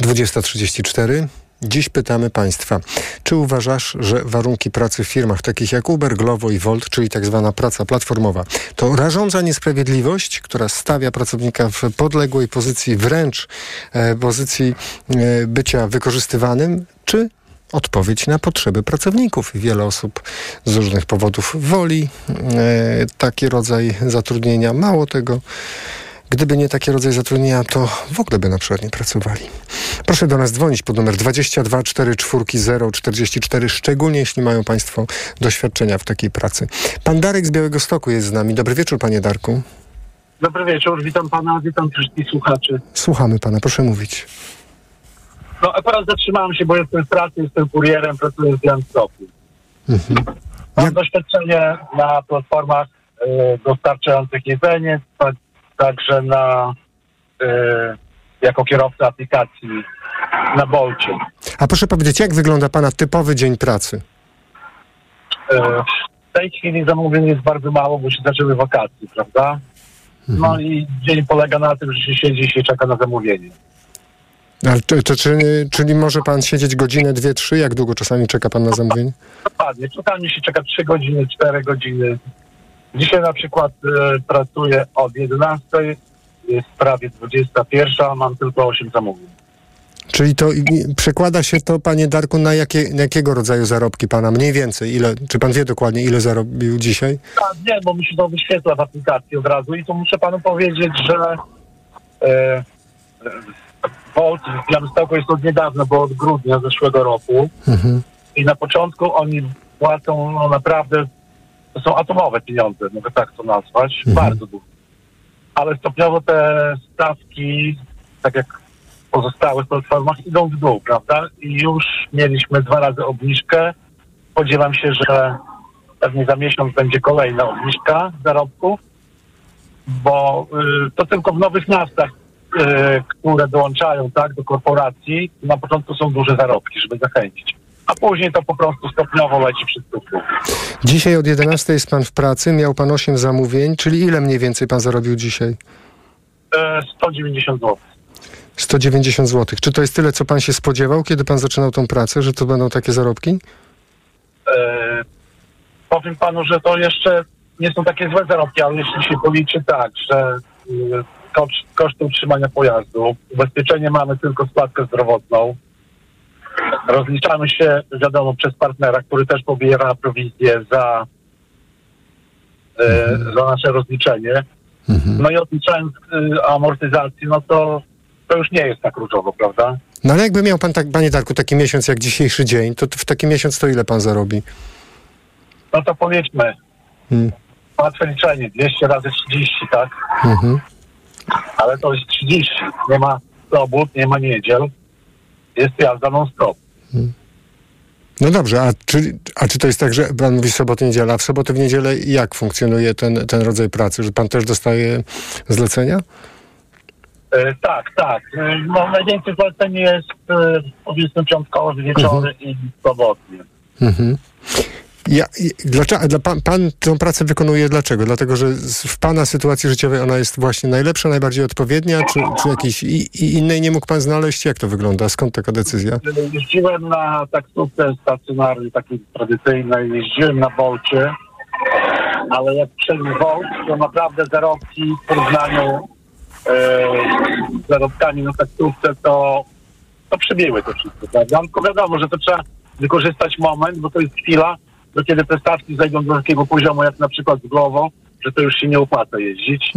20.34. Dziś pytamy Państwa, czy uważasz, że warunki pracy w firmach takich jak Uber, Glovo i Volt, czyli tak zwana praca platformowa, to rażąca niesprawiedliwość, która stawia pracownika w podległej pozycji, wręcz e, pozycji e, bycia wykorzystywanym, czy odpowiedź na potrzeby pracowników. Wiele osób z różnych powodów woli e, taki rodzaj zatrudnienia. Mało tego, Gdyby nie taki rodzaj zatrudnienia, to w ogóle by na przykład nie pracowali. Proszę do nas dzwonić pod numer 22 44 44, szczególnie jeśli mają Państwo doświadczenia w takiej pracy. Pan Darek z Białego Stoku jest z nami. Dobry wieczór, Panie Darku. Dobry wieczór, witam Pana, witam wszystkich słuchaczy. Słuchamy Pana, proszę mówić. No akurat zatrzymałem się, bo jestem w pracy, jestem kurierem, pracuję w Białymstoku. Mhm. Mam Jak- doświadczenie na platformach y, dostarczających jedzenie, także na y, jako kierowca aplikacji na Bolcie. A proszę powiedzieć, jak wygląda Pana typowy dzień pracy? Y, w tej chwili zamówień jest bardzo mało, bo się zaczęły wakacje, prawda? No i dzień polega na tym, że się siedzi i się czeka na zamówienie. Ale czy, czyli może Pan siedzieć godzinę, dwie, trzy? Jak długo czasami czeka Pan na zamówienie? Dokładnie. Czasami się czeka 3 godziny, 4 godziny. Dzisiaj na przykład e, pracuję od 11, jest prawie 21, a mam tylko 8 zamówień. Czyli to przekłada się to, panie Darku, na, jakie, na jakiego rodzaju zarobki pana? Mniej więcej. Ile, czy pan wie dokładnie, ile zarobił dzisiaj? A nie, bo mi się to wyświetla w aplikacji od razu i to muszę panu powiedzieć, że e, e, Volt w Białymstoku jest od niedawna, bo od grudnia zeszłego roku Mhm. i na początku oni płacą no, naprawdę, to są atomowe pieniądze, mogę tak to nazwać, bardzo dużo. Ale stopniowo te stawki, tak jak w pozostałych platformach, idą w dół, prawda? I już mieliśmy dwa razy obniżkę. Spodziewam się, że pewnie za miesiąc będzie kolejna obniżka zarobków, bo y, to tylko w nowych miastach, y, które dołączają tak do korporacji, na początku są duże zarobki, żeby zachęcić. A później to po prostu stopniowo leci wszystko w dół. Dzisiaj od 11 jest pan w pracy, miał pan 8 zamówień, czyli ile mniej więcej pan zarobił dzisiaj? E, 190 zł. 190 zł. Czy to jest tyle, co pan się spodziewał, kiedy pan zaczynał tą pracę, że to będą takie zarobki? E, powiem panu, że to jeszcze nie są takie złe zarobki, ale jeśli się policzy tak, że koszt, koszty utrzymania pojazdu, ubezpieczenie mamy tylko składkę zdrowotną, rozliczamy się, wiadomo, przez partnera, który też pobiera prowizję za, e, za nasze rozliczenie, No i odliczając y, amortyzacji, no to to już nie jest tak różowo, prawda? No ale jakby miał pan, tak, panie Darku, taki miesiąc jak dzisiejszy dzień, to w taki miesiąc to ile pan zarobi? No to powiedzmy, Hmm. łatwe liczenie, 200 razy 30, tak? Mhm. Ale to jest 30. Nie ma sobot, nie ma niedziel. Jest jazda non-stop. No dobrze, a czy, a czy to jest tak, że pan mówi soboty, niedziela, a w sobotę, w niedzielę jak funkcjonuje ten, ten rodzaj pracy? Że pan też dostaje zlecenia? E, tak, tak. E, no najwięcej zleceń jest e, powiedzmy piątkowe wieczory i sobotnie. Mhm. Ja, dlaczego, dla pan, pan tę pracę wykonuje dlaczego? Dlatego, że w pana sytuacji życiowej ona jest właśnie najlepsza, najbardziej odpowiednia, czy, czy jakiejś i, i innej nie mógł pan znaleźć? Jak to wygląda? Skąd taka decyzja? Jeździłem na taksówce stacjonarnej, takiej tradycyjnej, jeździłem na Bolcie, ale jak przejmę Volt, to naprawdę zarobki w porównaniu e, z zarobkami na taksówce, to, to przybiły to wszystko, prawda? Tylko wiadomo, że to trzeba wykorzystać moment, bo to jest chwila, do kiedy te stawki zajdą do takiego poziomu, jak na przykład z Glovo, że to już się nie opłaca jeździć.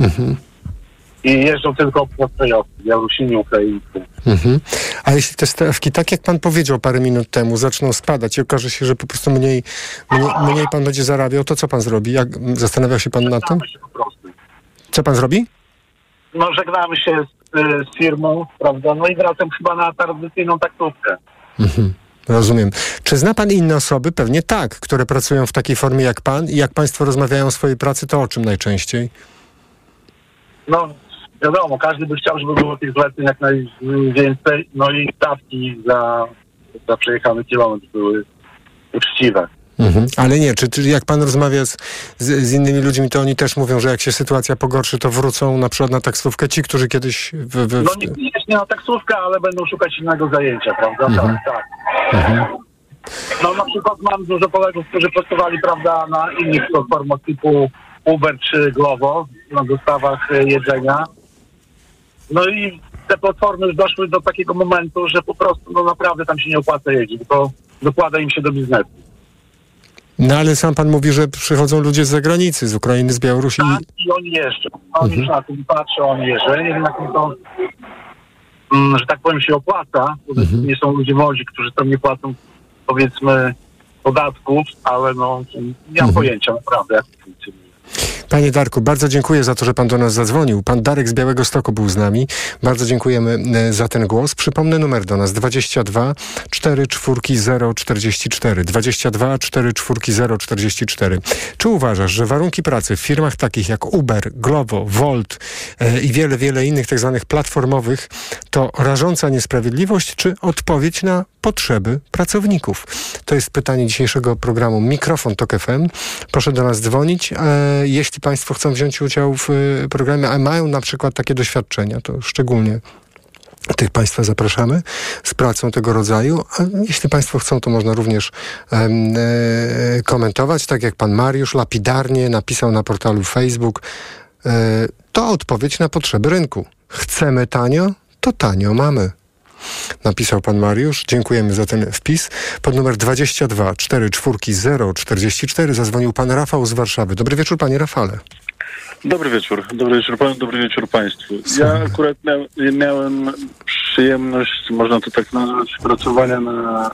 I jeżdżą tylko obcokrajowcy, Białorusini, Ukraińcy. Mhm. A jeśli te stawki, tak jak pan powiedział parę minut temu, zaczną spadać i okaże się, że po prostu mniej, mniej, mniej pan będzie zarabiał, to co pan zrobi? Jak, zastanawiał się pan nad tym? Żegnamy się po prostu. Co pan zrobi? no żegnamy się z, y, z firmą, prawda? No i wracam chyba na tradycyjną taksówkę. Mhm. Rozumiem. Czy zna pan inne osoby? Pewnie tak, które pracują w takiej formie jak pan i jak państwo rozmawiają o swojej pracy, to o czym najczęściej? No wiadomo, każdy by chciał, żeby było tych zleceń jak najwięcej, no i stawki za, za przejechany kilometr były uczciwe. Mhm. Ale nie, czy, czy jak pan rozmawia z, z, z innymi ludźmi, to oni też mówią, że jak się sytuacja pogorszy, to wrócą na przykład na taksówkę ci, którzy kiedyś... W, w, w... No nie, nie jest nie na taksówkę, ale będą szukać innego zajęcia, prawda? Mhm. Tak, tak. No na przykład mam dużo kolegów, którzy pracowali, prawda, na innych platformach typu Uber czy Glovo, na dostawach e, jedzenia. No i te platformy już doszły do takiego momentu, że po prostu no naprawdę tam się nie opłaca jeździć, tylko dokłada im się do biznesu. No ale sam pan mówi, że przychodzą ludzie z zagranicy, z Ukrainy, z Białorusi. Tak, i oni jeżdżą. Oni już na tym patrzą, oni jeżdżą. Ja nie wiem, jak im to, że tak powiem, się opłaca, bo nie są ludzie młodzi, którzy tam nie płacą, powiedzmy, podatków, ale no, nie mam pojęcia naprawdę, jak to funkcjonuje. Panie Darku, bardzo dziękuję za to, że pan do nas zadzwonił. Pan Darek z Białego Stoku był z nami. Bardzo dziękujemy e, za ten głos. Przypomnę numer do nas 22 4 4 0 44 22 4 4 0 44. Czy uważasz, że warunki pracy w firmach takich jak Uber, Glovo, Volt e, i wiele, wiele innych tak zwanych platformowych to rażąca niesprawiedliwość, czy odpowiedź na potrzeby pracowników? To jest pytanie dzisiejszego programu Mikrofon Tok FM. Proszę do nas dzwonić. E, jeśli Państwo chcą wziąć udział w e, programie, a mają na przykład takie doświadczenia, to szczególnie tych Państwa zapraszamy z pracą tego rodzaju. A jeśli Państwo chcą, to można również e, komentować, tak jak Pan Mariusz lapidarnie napisał na portalu Facebook. E, to odpowiedź na potrzeby rynku. Chcemy tanio, to tanio mamy. Napisał pan Mariusz. Dziękujemy za ten wpis. Pod numer 22 44 044 zadzwonił pan Rafał z Warszawy. Dobry wieczór, panie Rafale. Dobry wieczór. Dobry wieczór panu, dobry wieczór państwu. Ja akurat miał, miałem przyjemność, można to tak nazwać, pracowania na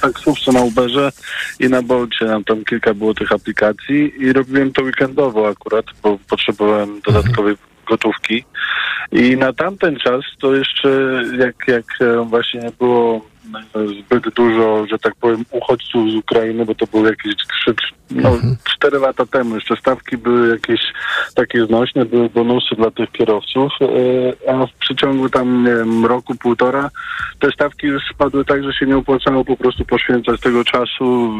taksówce na Uberze i na Bolcie. Tam, tam kilka było tych aplikacji i robiłem to weekendowo akurat, bo potrzebowałem dodatkowej gotówki. I na tamten czas to jeszcze jak, jak e, właśnie nie było zbyt dużo, że tak powiem, uchodźców z Ukrainy, bo to było jakieś trzy, no, cztery lata temu. Jeszcze stawki były jakieś takie znośne, były bonusy dla tych kierowców, e, a w przeciągu tam, nie wiem, roku, półtora te stawki już spadły tak, że się nie opłacało po prostu poświęcać tego czasu.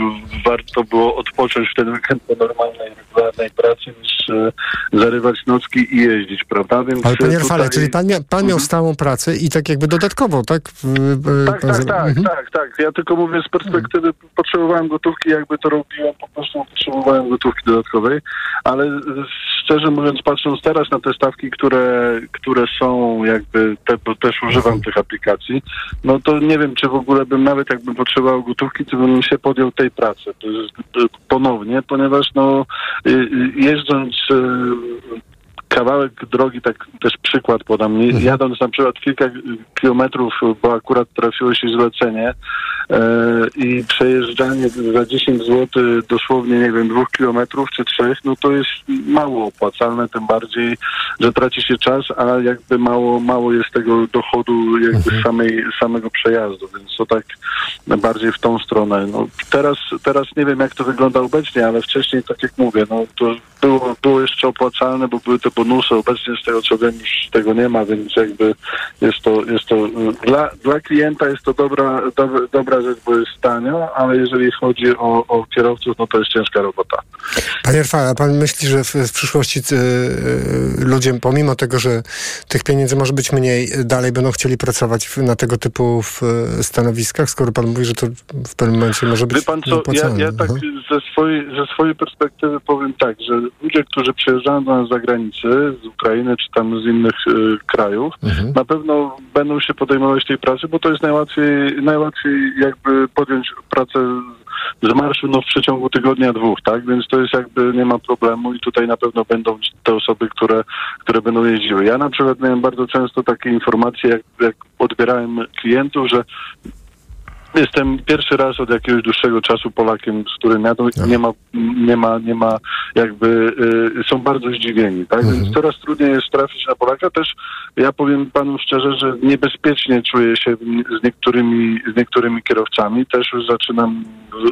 Warto było odpocząć w ten weekend po normalnej, regularnej pracy niż e, zarywać nocki i jeździć, prawda? Więc Ale panie e, Rafale, tutaj- czyli pan, mia, pan miał stałą pracę i tak jakby dodatkowo, tak? Tak, tak, zro- tak, Mhm. tak, tak. Ja tylko mówię z perspektywy, potrzebowałem gotówki, jakby to robiłem, po prostu potrzebowałem gotówki dodatkowej, ale szczerze mówiąc, patrząc teraz na te stawki, które, które są jakby, te, bo też używam tych aplikacji, no to nie wiem, czy w ogóle bym nawet jakbym potrzebował gotówki, to bym się podjął tej pracy ponownie, ponieważ no e, e, jeżdżąc e, kawałek drogi, tak też przykład podam, Mhm. jadąc na przykład kilka kilometrów, bo akurat trafiło się zlecenie e, i przejeżdżanie za 10 zł dosłownie, nie wiem, dwóch kilometrów czy trzech, no to jest mało opłacalne, tym bardziej, że traci się czas, a jakby mało, mało jest tego dochodu jakby samej, samego przejazdu, więc to tak bardziej w tą stronę. No, teraz, teraz nie wiem, jak to wygląda obecnie, ale wcześniej, tak jak mówię, no to było, było jeszcze opłacalne, bo były te bonusy. Obecnie z tego co wiem już tego nie ma, więc jakby jest to, jest to y, dla, dla klienta jest to dobra, dobra, dobra rzecz, bo jest tanio, ale jeżeli chodzi o, o kierowców, no to jest ciężka robota. Panie Rafale, a pan myśli, że w, w przyszłości y, y, ludzie, pomimo tego, że tych pieniędzy może być mniej, dalej będą chcieli pracować w, na tego typu w, stanowiskach, skoro pan mówi, że to w pewnym momencie może być Wie pan co, ja, ja tak ze swojej, ze swojej perspektywy powiem tak, że ludzie, którzy przyjeżdżają do nas z z Ukrainy czy tam z innych y, krajów, Mhm. na pewno będą się podejmować tej pracy, bo to jest najłatwiej, najłatwiej jakby podjąć pracę z marszu no, w przeciągu tygodnia, dwóch, tak? Więc to jest jakby nie ma problemu i tutaj na pewno będą te osoby, które, które będą jeździły. Ja na przykład miałem bardzo często takie informacje, jak, jak odbierałem klientów, że Jestem pierwszy raz od jakiegoś dłuższego czasu Polakiem, z którym jadą. Nie ma, nie ma, nie ma jakby, y, są bardzo zdziwieni, tak? Więc coraz trudniej jest trafić na Polaka. Też ja powiem panu szczerze, że niebezpiecznie czuję się z niektórymi, z niektórymi kierowcami. Też już zaczynam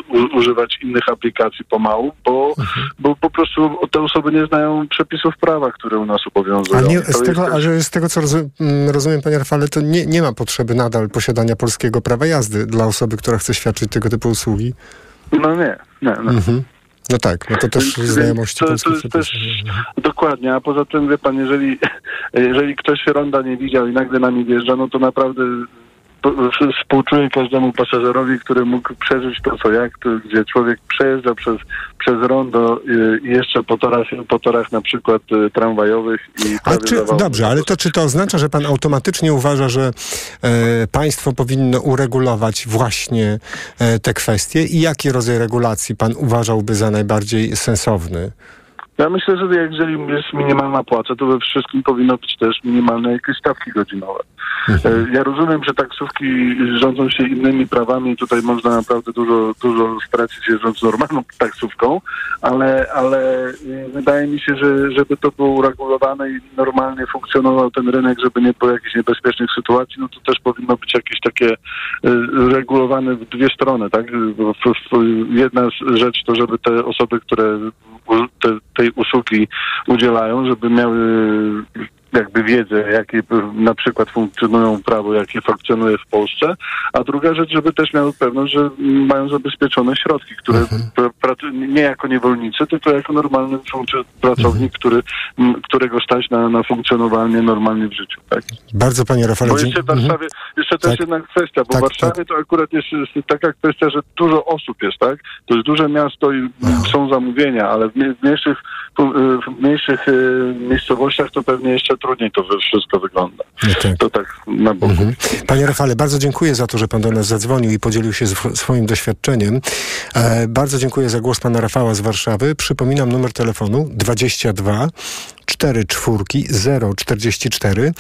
u, używać innych aplikacji pomału, bo, bo po prostu te osoby nie znają przepisów prawa, które u nas obowiązują. A nie, z tego, też- a że z tego, co rozum, mm, rozumiem, panie Rafale, to nie, nie ma potrzeby nadal posiadania polskiego prawa jazdy dla osoby, która chce świadczyć tego typu usługi. No nie, nie. nie. Mhm. No tak, no to też Więc- znajomości to, to jest też dokładnie, a poza tym wie pan, jeżeli, jeżeli ktoś ronda nie widział i nagle nami wjeżdża, no to naprawdę współczuję każdemu pasażerowi, który mógł przeżyć to, co jak, gdzie człowiek przejeżdża przez, przez rondo y, i jeszcze po torach, po torach na przykład y, tramwajowych i A prawie czy, dobrze, ale to czy to oznacza, że pan automatycznie uważa, że e, państwo powinno uregulować właśnie e, te kwestie i jaki rodzaj regulacji pan uważałby za najbardziej sensowny? Ja myślę, że jeżeli jest minimalna płaca, to we wszystkim powinno być też minimalne jakieś stawki godzinowe. E, Ja rozumiem, że taksówki rządzą się innymi prawami i tutaj można naprawdę dużo, dużo stracić jeżdżąc normalną taksówką, ale, ale e, wydaje mi się, że żeby to było uregulowane i normalnie funkcjonował ten rynek, żeby nie było jakichś niebezpiecznych sytuacji, no to też powinno być jakieś takie e, regulowane w dwie strony, tak? Jedna rzecz to, żeby te osoby, które te, tej usługi udzielają, żeby miały jakby wiedzę, jakie na przykład funkcjonują prawo, jakie funkcjonuje w Polsce, a druga rzecz, żeby też miały pewność, że mają zabezpieczone środki, które pra- pracują nie jako niewolnicy, tylko jako normalny pracownik, który, m, którego stać na, na funkcjonowanie normalnie w życiu. Tak? Bardzo panie Rafale. Bo jeszcze w Mhm. Warszawie, jeszcze też Tak. jedna kwestia, bo Tak, w Warszawie to akurat jest, jest taka kwestia, że dużo osób jest, tak? To jest duże miasto i są zamówienia, ale w, mniejszych, w mniejszych e, miejscowościach to pewnie jeszcze trudniej to wszystko wygląda. No tak. To tak na boku. Mhm. Panie Rafale, bardzo dziękuję za to, że pan do nas zadzwonił i podzielił się sw- swoim doświadczeniem. E, bardzo dziękuję za głos pana Rafała z Warszawy. Przypominam numer telefonu 22 4 czwórki 044.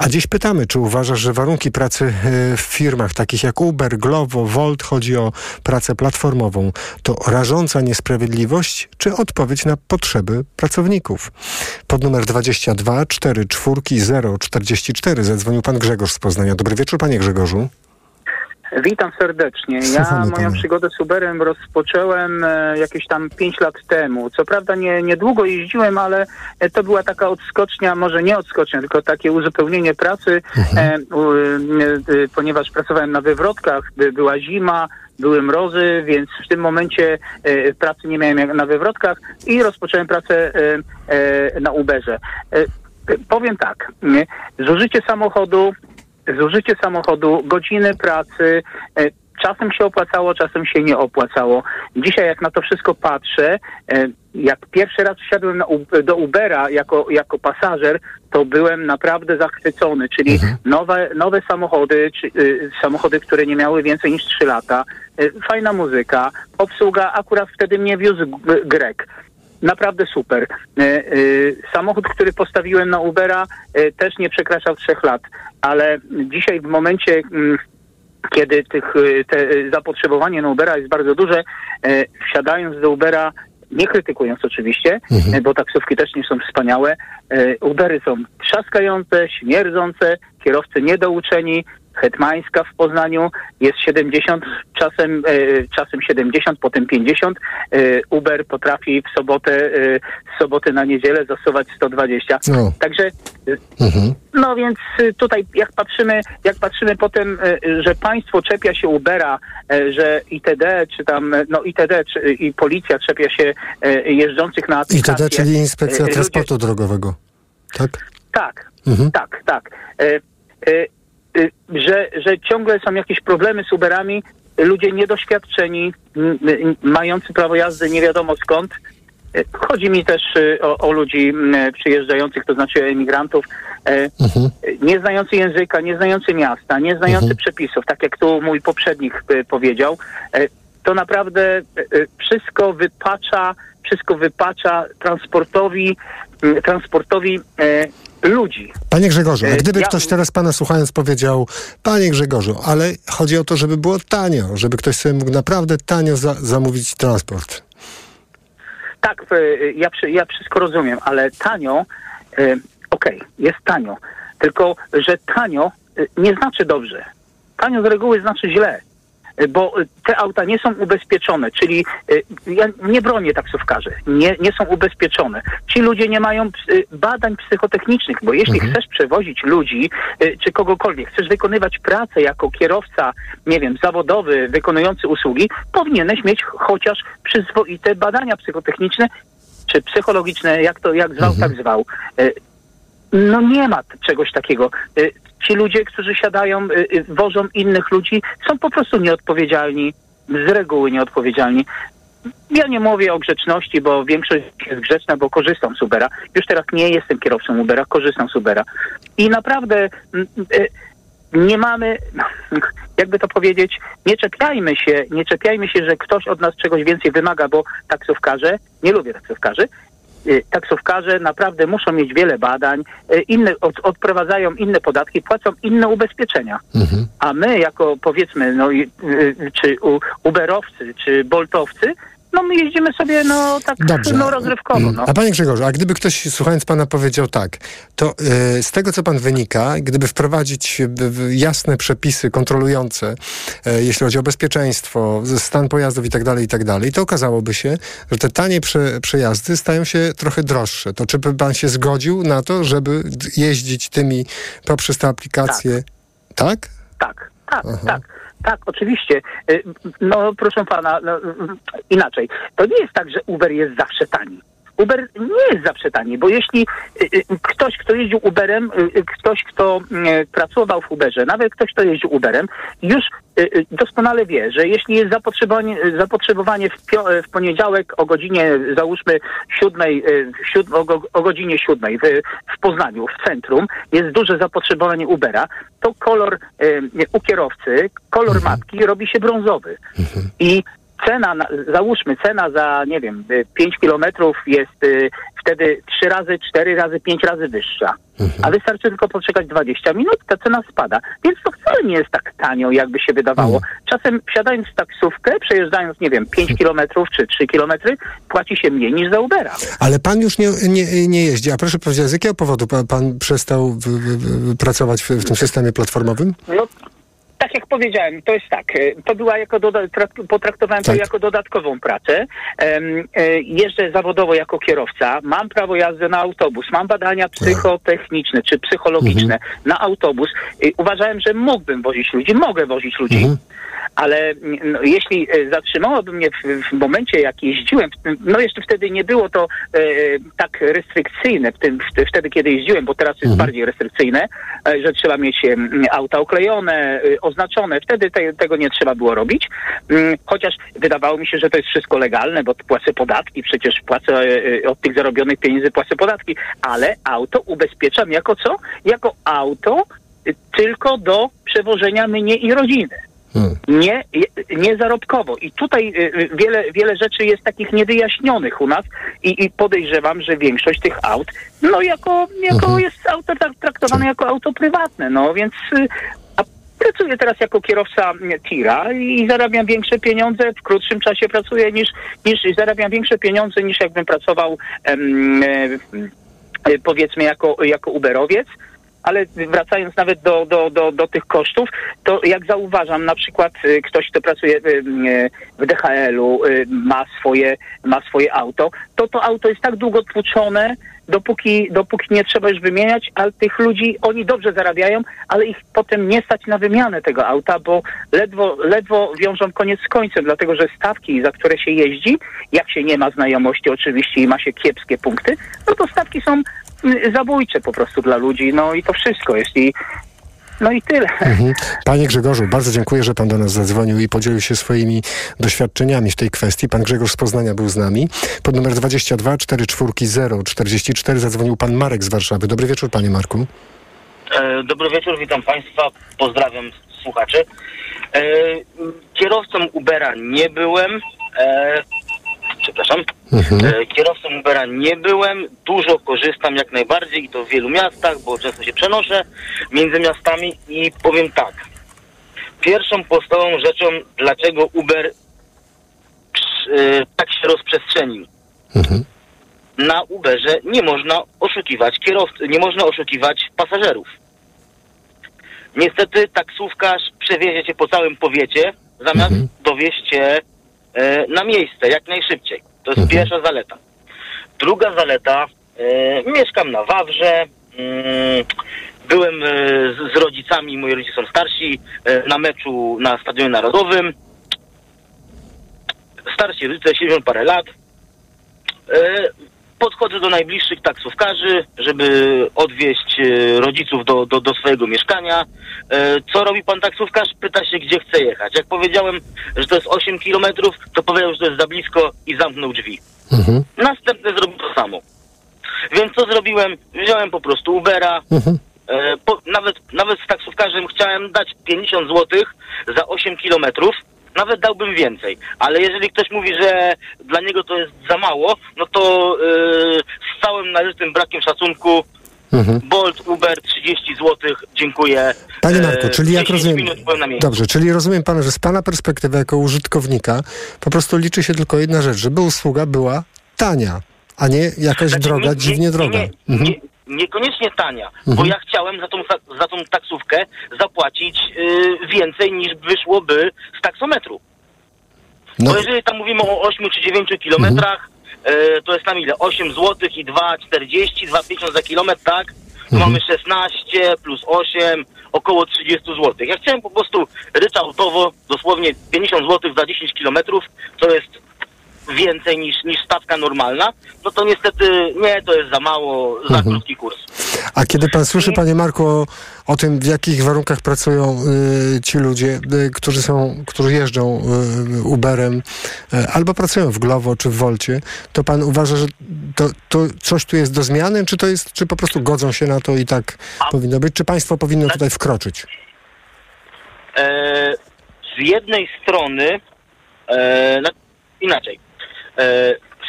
A dziś pytamy, czy uważasz, że warunki pracy e, w firmach takich jak Uber, Glovo, Volt, chodzi o pracę platformową, to rażąca niesprawiedliwość, czy odpowiedź na potrzeby pracowników? Pod numer 22 4 czwórki 044 zadzwonił pan Grzegorz z Poznania. Dobry wieczór, panie Grzegorzu. Witam serdecznie. Ja moją przygodę z Uberem rozpocząłem e, jakieś tam 5 lat temu. Co prawda nie, niedługo jeździłem, ale e, to była taka odskocznia, może nie odskocznia, tylko takie uzupełnienie pracy, u, e, ponieważ pracowałem na wywrotkach, by, była zima, były mrozy, więc w tym momencie e, pracy nie miałem na wywrotkach i rozpocząłem pracę e, e, na Uberze. Powiem tak, zużycie samochodu zużycie samochodu, godziny pracy, e, czasem się opłacało, czasem się nie opłacało. Dzisiaj jak na to wszystko patrzę, e, jak pierwszy raz wsiadłem do Ubera jako, jako pasażer, to byłem naprawdę zachwycony, czyli nowe, nowe samochody, czy, y, samochody, które nie miały więcej niż 3 lata, y, fajna muzyka, obsługa, akurat wtedy mnie wiózł Grek. Naprawdę super. E, e, samochód, który postawiłem na Ubera e, też nie przekraczał trzech lat, ale dzisiaj w momencie mm, kiedy tych, te zapotrzebowanie na Ubera jest bardzo duże, wsiadając do Ubera, nie krytykując oczywiście, e, bo taksówki też nie są wspaniałe, Ubery są trzaskające, śmierdzące, kierowcy niedouczeni, Hetmańska w Poznaniu jest 70, czasem, e, czasem 70, potem 50. E, Uber potrafi w sobotę, e, z soboty na niedzielę zasuwać 120. No. Także Mhm. no więc tutaj jak patrzymy, jak patrzymy potem, że państwo czepia się Ubera, że ITD czy tam, no ITD czy, i policja czepia się jeżdżących na aplikacje. to czyli Inspekcja Transportu Drogowego. Tak? Tak, Mhm. tak, tak. E, że, że ciągle są jakieś problemy z Uberami, ludzie niedoświadczeni, mający prawo jazdy nie wiadomo skąd. E, Chodzi mi też e, o, o ludzi przyjeżdżających, to znaczy emigrantów, e, nie znający języka, nie znający miasta, nie znający przepisów, tak jak tu mój poprzednik powiedział. To naprawdę wszystko wypacza, wszystko wypacza transportowi, transportowi ludzi. Panie Grzegorzu, a E, gdyby ja- ktoś teraz pana słuchając powiedział, panie Grzegorzu, ale chodzi o to, żeby było tanio, żeby ktoś sobie mógł naprawdę tanio za zamówić transport. Tak, e, ja, ja wszystko rozumiem, ale tanio, e, okej, jest tanio. Tylko, że tanio nie znaczy dobrze. Tanio z reguły znaczy źle. E, Bo te auta nie są ubezpieczone, czyli e, ja nie bronię taksówkarzy, nie, nie są ubezpieczone. Ci ludzie nie mają e, badań psychotechnicznych, bo jeśli chcesz przewozić ludzi, czy kogokolwiek, chcesz wykonywać pracę jako kierowca, nie wiem, zawodowy, wykonujący usługi, powinieneś mieć chociaż przyzwoite badania psychotechniczne, czy psychologiczne, jak to, jak zwał, tak zwał. No nie ma czegoś takiego. Ci ludzie, którzy siadają, y, y, wożą innych ludzi, są po prostu nieodpowiedzialni, z reguły nieodpowiedzialni. Ja nie mówię o grzeczności, bo większość jest grzeczna, bo korzystam z Ubera. Już teraz nie jestem kierowcą Ubera, korzystam z Ubera. I naprawdę mm, y, nie mamy, jakby to powiedzieć, nie czepiajmy się, nie czepiajmy się, że ktoś od nas czegoś więcej wymaga, bo taksówkarze, nie lubię taksówkarzy, taksówkarze naprawdę muszą mieć wiele badań, y, inne, od, odprowadzają inne podatki, płacą inne ubezpieczenia. A my jako powiedzmy, no, y, czy u, Uberowcy, czy Boltowcy, no my jeździmy sobie no tak Dobrze. no rozrywkowo. No. A panie Grzegorzu, a gdyby ktoś słuchając pana powiedział tak, to y, z tego co pan wynika, gdyby wprowadzić y, w- jasne przepisy kontrolujące, y, jeśli chodzi o bezpieczeństwo, stan pojazdów i tak dalej, i tak dalej, to okazałoby się, że te tanie prze, przejazdy stają się trochę droższe. To czy by pan się zgodził na to, żeby jeździć tymi poprzez te aplikacje? Tak? Tak, tak, tak. Tak, oczywiście. Y, No proszę pana, no, mm, inaczej. To nie jest tak, że Uber jest zawsze tani. Uber nie jest zawsze tani, bo jeśli y, y, ktoś, kto jeździł Uberem, y, ktoś, kto y, pracował w Uberze, nawet ktoś, kto jeździł Uberem, już doskonale wie, że jeśli jest zapotrzebowanie, zapotrzebowanie w, pio- w poniedziałek o godzinie, załóżmy siódmej, siód- o, o godzinie siódmej w, w Poznaniu, w centrum, jest duże zapotrzebowanie Ubera, to kolor y, u kierowcy, kolor mapki robi się brązowy. I cena, na- załóżmy, cena za, nie wiem, 5 kilometrów jest y, wtedy 3 razy, 4 razy, 5 razy wyższa. A wystarczy tylko poczekać 20 minut, ta cena spada. Więc to wcale nie jest tak tanio, jakby się wydawało. Czasem wsiadając w taksówkę, przejeżdżając, nie wiem, 5 kilometrów czy 3 kilometry, płaci się mniej niż za Ubera. Ale pan już nie, nie, nie jeździ. A proszę powiedzieć, z jakiego powodu pan, pan przestał w, w, pracować w, w tym systemie platformowym? No, tak jak powiedziałem, to jest tak. e, To była jako doda- trak- potraktowałem to Tak. jako dodatkową pracę. E, Jeżdżę zawodowo jako kierowca, mam prawo jazdy na autobus, mam badania psychotechniczne czy psychologiczne na autobus. Uważałem, że mógłbym wozić ludzi, mogę wozić ludzi. Ale no, jeśli e, zatrzymałoby mnie w, w momencie, jak jeździłem, no jeszcze wtedy nie było to e, tak restrykcyjne w tym, w, wtedy, kiedy jeździłem, bo teraz jest bardziej restrykcyjne, e, że trzeba mieć em, auta oklejone, e, oznaczone. Wtedy te, tego nie trzeba było robić. Mm, Chociaż wydawało mi się, że to jest wszystko legalne, bo płacę podatki, przecież płacę e, od tych zarobionych pieniędzy płacę podatki, ale auto ubezpieczam jako co? Jako auto y, tylko do przewożenia mnie i rodziny nie, nie zarobkowo. I tutaj y, y, wiele, wiele rzeczy jest takich niewyjaśnionych u nas i, i podejrzewam, że większość tych aut, no jako, jako Mhm. jest auto traktowane jako auto prywatne, no więc pracuję teraz jako kierowca tira i zarabiam większe pieniądze, w krótszym czasie pracuję niż, niż zarabiam większe pieniądze niż jakbym pracował em, e, e, powiedzmy jako, jako Uberowiec. Ale wracając nawet do, do, do, do tych kosztów, to jak zauważam, na przykład y, ktoś, kto pracuje w DHL-u, y, ma swoje, ma swoje auto, to to auto jest tak długo tłuczone, dopóki, dopóki nie trzeba już wymieniać, ale tych ludzi, oni dobrze zarabiają, ale ich potem nie stać na wymianę tego auta, bo ledwo, ledwo wiążą koniec z końcem, dlatego że stawki, za które się jeździ, jak się nie ma znajomości oczywiście i ma się kiepskie punkty, no to stawki są y, zabójcze po prostu dla ludzi, no i to wszystko. Jest i no i tyle. Mhm. Panie Grzegorzu, bardzo dziękuję, że pan do nas zadzwonił i podzielił się swoimi doświadczeniami w tej kwestii. Pan Grzegorz z Poznania był z nami. Pod numer 22 44 44 zadzwonił pan Marek z Warszawy. Dobry wieczór, panie Marku. E, Dobry wieczór, witam Państwa, pozdrawiam słuchaczy. E, Kierowcą Ubera nie byłem. E, przepraszam. E, Kierowcą Ubera nie byłem. Dużo korzystam jak najbardziej i to w wielu miastach, bo często się przenoszę między miastami i powiem tak. Pierwszą podstawową rzeczą, dlaczego Uber e, tak się rozprzestrzenił. Na Uberze nie można oszukiwać kierowcy, nie można oszukiwać pasażerów. Niestety taksówkarz przewiezie cię po całym powiecie, zamiast dowieźć cię e, na miejsce jak najszybciej. To jest pierwsza zaleta. Druga zaleta, e, mieszkam na Wawrze, mm, byłem e, z, rodzicami, moi rodzice są starsi, e, na meczu na Stadionie Narodowym. Starsi rodzice, 70 parę lat. Podchodzę do najbliższych taksówkarzy, żeby odwieźć e, rodziców do, do, do swojego mieszkania. E, co robi pan taksówkarz? Pyta się, gdzie chce jechać. Jak powiedziałem, że to jest 8 kilometrów, to powiedział, że to jest za blisko i zamknął drzwi. Następny zrobił to samo. Więc co zrobiłem? Wziąłem po prostu Ubera. E, po, nawet, nawet z taksówkarzem chciałem dać 50 zł za 8 kilometrów. Nawet dałbym więcej. Ale jeżeli ktoś mówi, że dla niego to jest za mało, no to e, z całym należytym brakiem szacunku Bolt, Uber 30 zł, dziękuję. Panie E, Marku, czyli jak 10 rozumiem. Dobrze, czyli rozumiem pana, że z pana perspektywy jako użytkownika po prostu liczy się tylko jedna rzecz, żeby usługa była tania, a nie jakaś droga, Znaczy, nie- dziwnie nie- droga. Nie, Mhm. Nie, niekoniecznie tania, bo Mhm. ja chciałem za tą, za tą taksówkę zapłacić y, więcej niż wyszłoby z taksometru. No. Bo jeżeli tam mówimy o 8 czy 9 kilometrach, y, to jest tam ile? 8 zł i 2,40, 2,50 za kilometr, tak? Tu mamy 16 plus 8, około 30 zł. Ja chciałem po prostu ryczałtowo, dosłownie 50 zł za 10 kilometrów, to jest więcej niż, niż stawka normalna, no to niestety nie, to jest za mało, za Mhm. krótki kurs. A kiedy pan słyszy, panie Marku, o, o tym, w jakich warunkach pracują y, ci ludzie, y, którzy są, którzy jeżdżą y, Uberem, y, albo pracują w Glovo czy w Wolcie, to pan uważa, że to, to coś tu jest do zmiany, czy to jest, czy po prostu godzą się na to i tak powinno być, czy państwo powinno tutaj wkroczyć? E, z jednej strony, e, na, inaczej,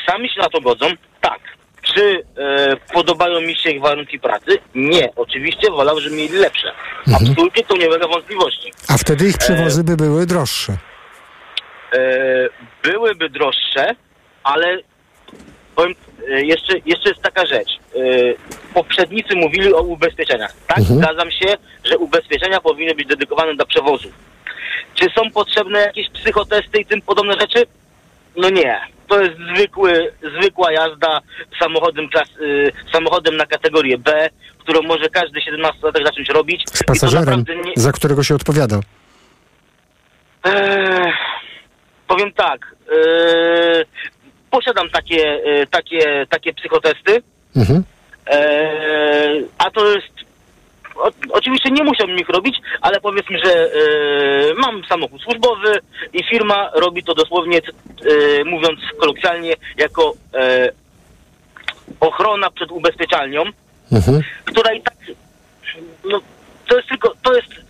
sami się na to godzą, tak. Czy e, podobają mi się ich warunki pracy? Nie. Oczywiście wolał, żeby mieli lepsze. Absolutnie to nie ulega wątpliwości. A wtedy ich przewozy by były droższe. E, byłyby droższe, ale powiem, e, jeszcze, jeszcze jest taka rzecz. E, poprzednicy mówili o ubezpieczeniach. Tak, zgadzam się, że ubezpieczenia powinny być dedykowane dla przewozów. Czy są potrzebne jakieś psychotesty i tym podobne rzeczy? No nie. To jest zwykły, zwykła jazda samochodem, klas, y, samochodem na kategorię B, którą może każdy 17-latek zacząć robić. Z pasażerem, nie, za którego się odpowiada. Eee, powiem tak. eee, posiadam takie, e, takie, takie psychotesty. Mhm. Eee, a to jest. O, oczywiście nie musiałbym ich robić, ale powiedzmy, że e, mam samochód służbowy i firma robi to dosłownie, e, mówiąc kolokwialnie, jako e, ochrona przed ubezpieczalnią, Mhm. która i tak. No, to jest tylko. To jest.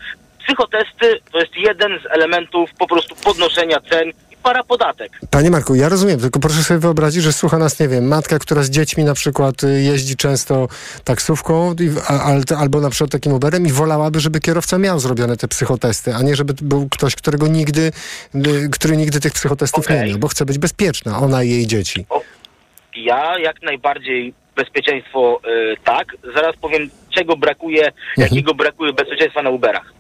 Psychotesty to jest jeden z elementów po prostu podnoszenia cen i parapodatek. Panie Marku, ja rozumiem, tylko proszę sobie wyobrazić, że słucha nas, nie wiem, matka, która z dziećmi na przykład y, jeździ często taksówką albo na przykład takim Uberem i wolałaby, żeby kierowca miał zrobione te psychotesty, a nie żeby był ktoś, którego nigdy, y, który nigdy tych psychotestów nie miał, bo chce być bezpieczna, ona i jej dzieci. Ja jak najbardziej bezpieczeństwo y, tak. Zaraz powiem, czego brakuje, jakiego brakuje bezpieczeństwa na Uberach.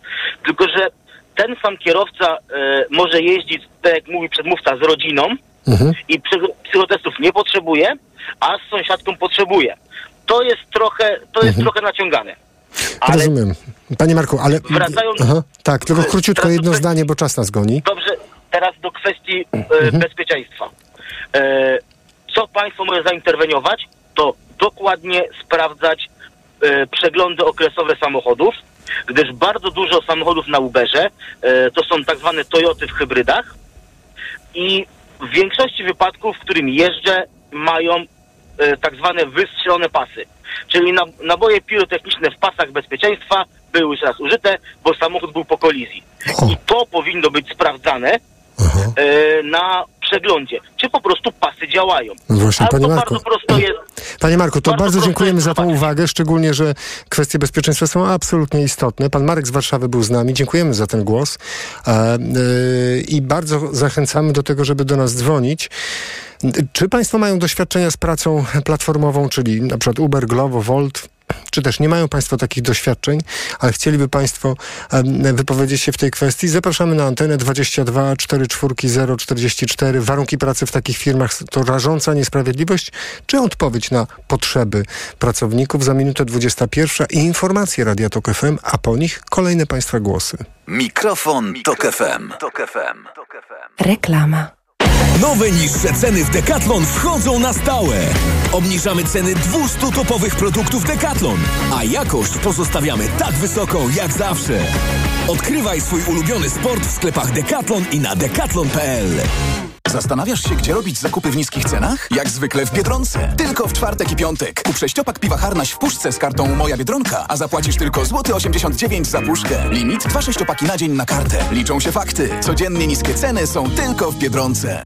Tylko, że ten sam kierowca y, może jeździć, tak jak mówi przedmówca, z rodziną i psy- psychotestów nie potrzebuje, a z sąsiadką potrzebuje. To jest trochę, to jest trochę naciągane. Rozumiem. Panie Marku, ale... Wracając- Aha, tak, tylko króciutko jedno zdanie, bo czas nas goni. Dobrze, teraz do kwestii e, Mhm. bezpieczeństwa. E, co państwo może zainterweniować, to dokładnie sprawdzać e, przeglądy okresowe samochodów, gdyż bardzo dużo samochodów na Uberze e, to są tak zwane Toyoty w hybrydach i w większości wypadków, w którym jeżdżę, mają e, tak zwane wystrzelone pasy. Czyli na, naboje pirotechniczne w pasach bezpieczeństwa były już raz użyte, bo samochód był po kolizji. I to powinno być sprawdzane e, na przeglądzie, czy po prostu pasy działają. No Właśnie, Ale panie to Marku. bardzo prosto jest. Panie Marku, to bardzo, dziękujemy za tą uwagę, szczególnie, że kwestie bezpieczeństwa są absolutnie istotne. Pan Marek z Warszawy był z nami, dziękujemy za ten głos e, e, i bardzo zachęcamy do tego, żeby do nas dzwonić. Czy Państwo mają doświadczenia z pracą platformową, czyli na przykład Uber, Glovo, Volt? Czy też nie mają Państwo takich doświadczeń, ale chcieliby Państwo wypowiedzieć się w tej kwestii? Zapraszamy na antenę 22 44 044. Warunki pracy w takich firmach to rażąca niesprawiedliwość, czy odpowiedź na potrzeby pracowników? Za minutę 21 i informacje Radia Tok FM, a po nich kolejne Państwa głosy. Mikrofon, Tok FM. Tok FM. Reklama. Nowe niższe ceny w Decathlon wchodzą na stałe. Obniżamy ceny 200 topowych produktów Decathlon, a jakość pozostawiamy tak wysoką jak zawsze. Odkrywaj swój ulubiony sport w sklepach Decathlon i na decathlon.pl. Zastanawiasz się, gdzie robić zakupy w niskich cenach? Jak zwykle w Biedronce. Tylko w czwartek i piątek. Kup sześciopak piwa Harnaś w puszce z kartą Moja Biedronka, a zapłacisz tylko złoty 89 za puszkę. Limit dwa sześciopaki na dzień na kartę. Liczą się fakty. Codziennie niskie ceny są tylko w Biedronce.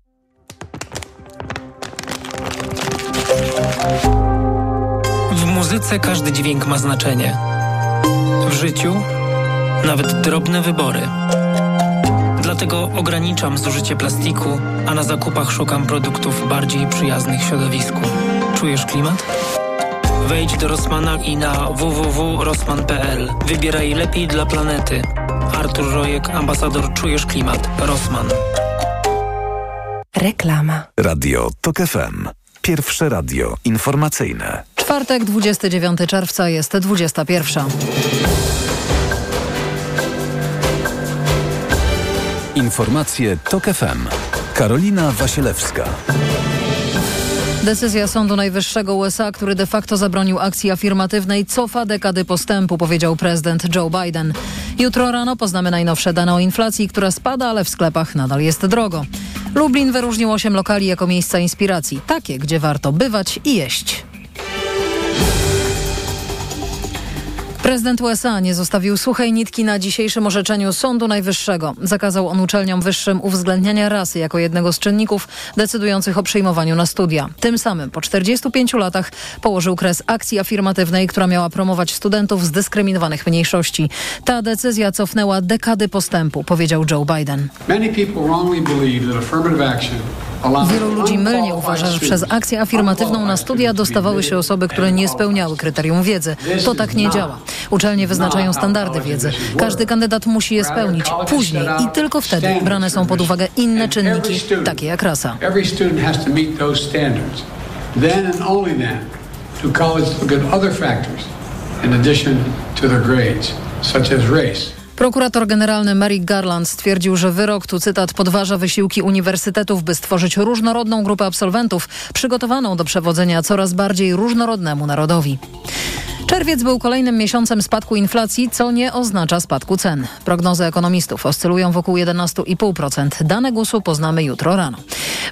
W muzyce każdy dźwięk ma znaczenie. W życiu nawet drobne wybory. Dlatego ograniczam zużycie plastiku, a na zakupach szukam produktów bardziej przyjaznych środowisku. Czujesz klimat? Wejdź do Rossmana i na www.rossman.pl. Wybieraj lepiej dla planety. Artur Rojek, ambasador Czujesz Klimat. Rossmann. Reklama. Radio Tok FM. Pierwsze radio informacyjne. Czwartek, 29 czerwca jest 21. Informacje Tok FM. Karolina Wasielewska. Decyzja Sądu Najwyższego USA, który de facto zabronił akcji afirmatywnej, cofa dekady postępu, powiedział prezydent Joe Biden. Jutro rano poznamy najnowsze dane o inflacji, która spada, ale w sklepach nadal jest drogo. Lublin wyróżnił osiem lokali jako miejsca inspiracji, takie, gdzie warto bywać i jeść. Prezydent USA nie zostawił suchej nitki na dzisiejszym orzeczeniu Sądu Najwyższego. Zakazał on uczelniom wyższym uwzględniania rasy jako jednego z czynników decydujących o przyjmowaniu na studia. Tym samym po 45 latach położył kres akcji afirmatywnej, która miała promować studentów z dyskryminowanych mniejszości. Ta decyzja cofnęła dekady postępu, powiedział Joe Biden. Many people wrongly believe that affirmative action Wielu ludzi mylnie uważa, że przez akcję afirmatywną na studia dostawały się osoby, które nie spełniały kryterium wiedzy. To tak nie działa. Uczelnie wyznaczają standardy wiedzy. Każdy kandydat musi je spełnić. Później i tylko wtedy brane są pod uwagę inne czynniki, takie jak rasa. Every student has to meet those standards. Then and only then do colleges look at other factors in addition to their grades, such as race. Prokurator generalny Merrick Garland stwierdził, że wyrok, tu cytat, podważa wysiłki uniwersytetów, by stworzyć różnorodną grupę absolwentów przygotowaną do przewodzenia coraz bardziej różnorodnemu narodowi. Czerwiec był kolejnym miesiącem spadku inflacji, co nie oznacza spadku cen. Prognozy ekonomistów oscylują wokół 11,5%. Dane GUS-u poznamy jutro rano.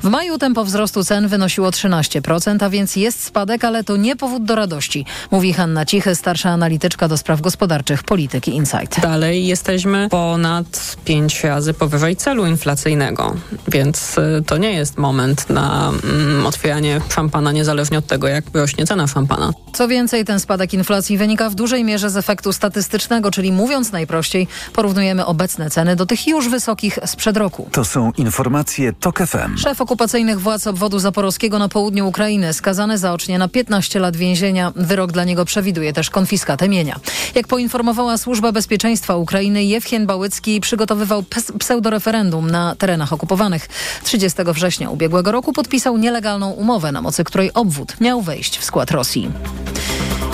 W maju tempo wzrostu cen wynosiło 13%, a więc jest spadek, ale to nie powód do radości, mówi Hanna Cichy, starsza analityczka do spraw gospodarczych Polityki Insight. Dalej jesteśmy ponad 5 razy powyżej celu inflacyjnego, więc y, to nie jest moment na mm, otwieranie szampana, niezależnie od tego, jak rośnie cena szampana. Co więcej, ten spadek inflacji wynika w dużej mierze z efektu statystycznego, czyli mówiąc najprościej, porównujemy obecne ceny do tych już wysokich sprzed roku. To są informacje TOK FM. Szef okupacyjnych władz obwodu zaporowskiego na południu Ukrainy skazany zaocznie na 15 lat więzienia. Wyrok dla niego przewiduje też konfiskatę mienia. Jak poinformowała Służba Bezpieczeństwa Ukrainy, Jewchien Bałycki przygotowywał pseudoreferendum na terenach okupowanych. 30 września ubiegłego roku podpisał nielegalną umowę, na mocy której obwód miał wejść w skład Rosji.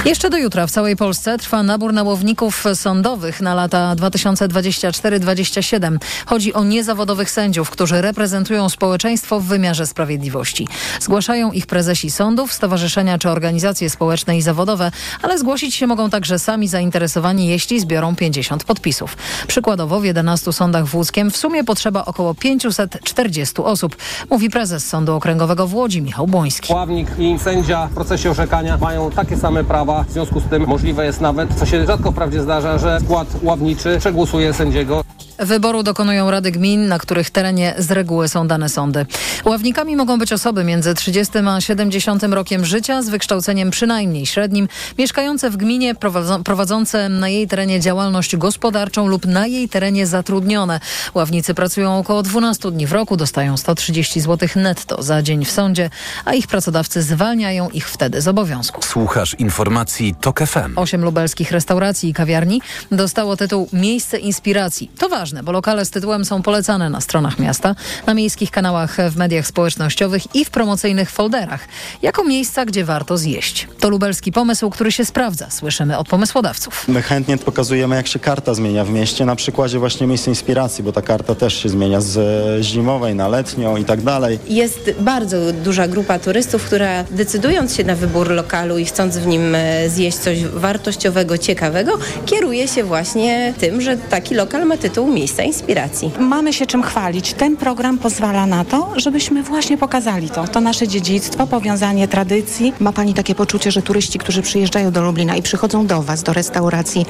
Jeszcze do jutra w całej Polsce trwa nabór na łowników sądowych na lata 2024-2027. Chodzi o niezawodowych sędziów, którzy reprezentują społeczeństwo w wymiarze sprawiedliwości. Zgłaszają ich prezesi sądów, stowarzyszenia czy organizacje społeczne i zawodowe, ale zgłosić się mogą także sami zainteresowani, jeśli zbiorą 50 podpisów. Przykładowo w 11 sądach w Łódzkiem w sumie potrzeba około 540 osób, mówi prezes Sądu Okręgowego w Łodzi Michał Błoński. Ławnik i sędzia w procesie orzekania mają takie same prawa w związku z tym możliwe jest nawet, co się rzadko wprawdzie zdarza, że skład ławniczy przegłosuje sędziego. Wyboru dokonują rady gmin, na których terenie z reguły są dane sądy. Ławnikami mogą być osoby między 30 a 70 rokiem życia z wykształceniem przynajmniej średnim, mieszkające w gminie, prowadzące na jej terenie działalność gospodarczą lub na jej terenie zatrudnione. Ławnicy pracują około 12 dni w roku, dostają 130 zł netto za dzień w sądzie, a ich pracodawcy zwalniają ich wtedy z obowiązku. Słuchasz informacji TOK FM. Osiem lubelskich restauracji i kawiarni dostało tytuł Miejsce Inspiracji. To ważne ważne, bo lokale z tytułem są polecane na stronach miasta, na miejskich kanałach w mediach społecznościowych i w promocyjnych folderach, jako miejsca, gdzie warto zjeść. To lubelski pomysł, który się sprawdza, słyszymy od pomysłodawców. My chętnie pokazujemy, jak się karta zmienia w mieście, na przykładzie właśnie miejsca inspiracji, bo ta karta też się zmienia z zimowej na letnią i tak dalej. Jest bardzo duża grupa turystów, która decydując się na wybór lokalu i chcąc w nim e, zjeść coś wartościowego, ciekawego, kieruje się właśnie tym, że taki lokal ma tytuł miejsca inspiracji. Mamy się czym chwalić. Ten program pozwala na to, żebyśmy właśnie pokazali to. To nasze dziedzictwo, powiązanie tradycji. Ma Pani takie poczucie, że turyści, którzy przyjeżdżają do Lublina i przychodzą do Was, do restauracji,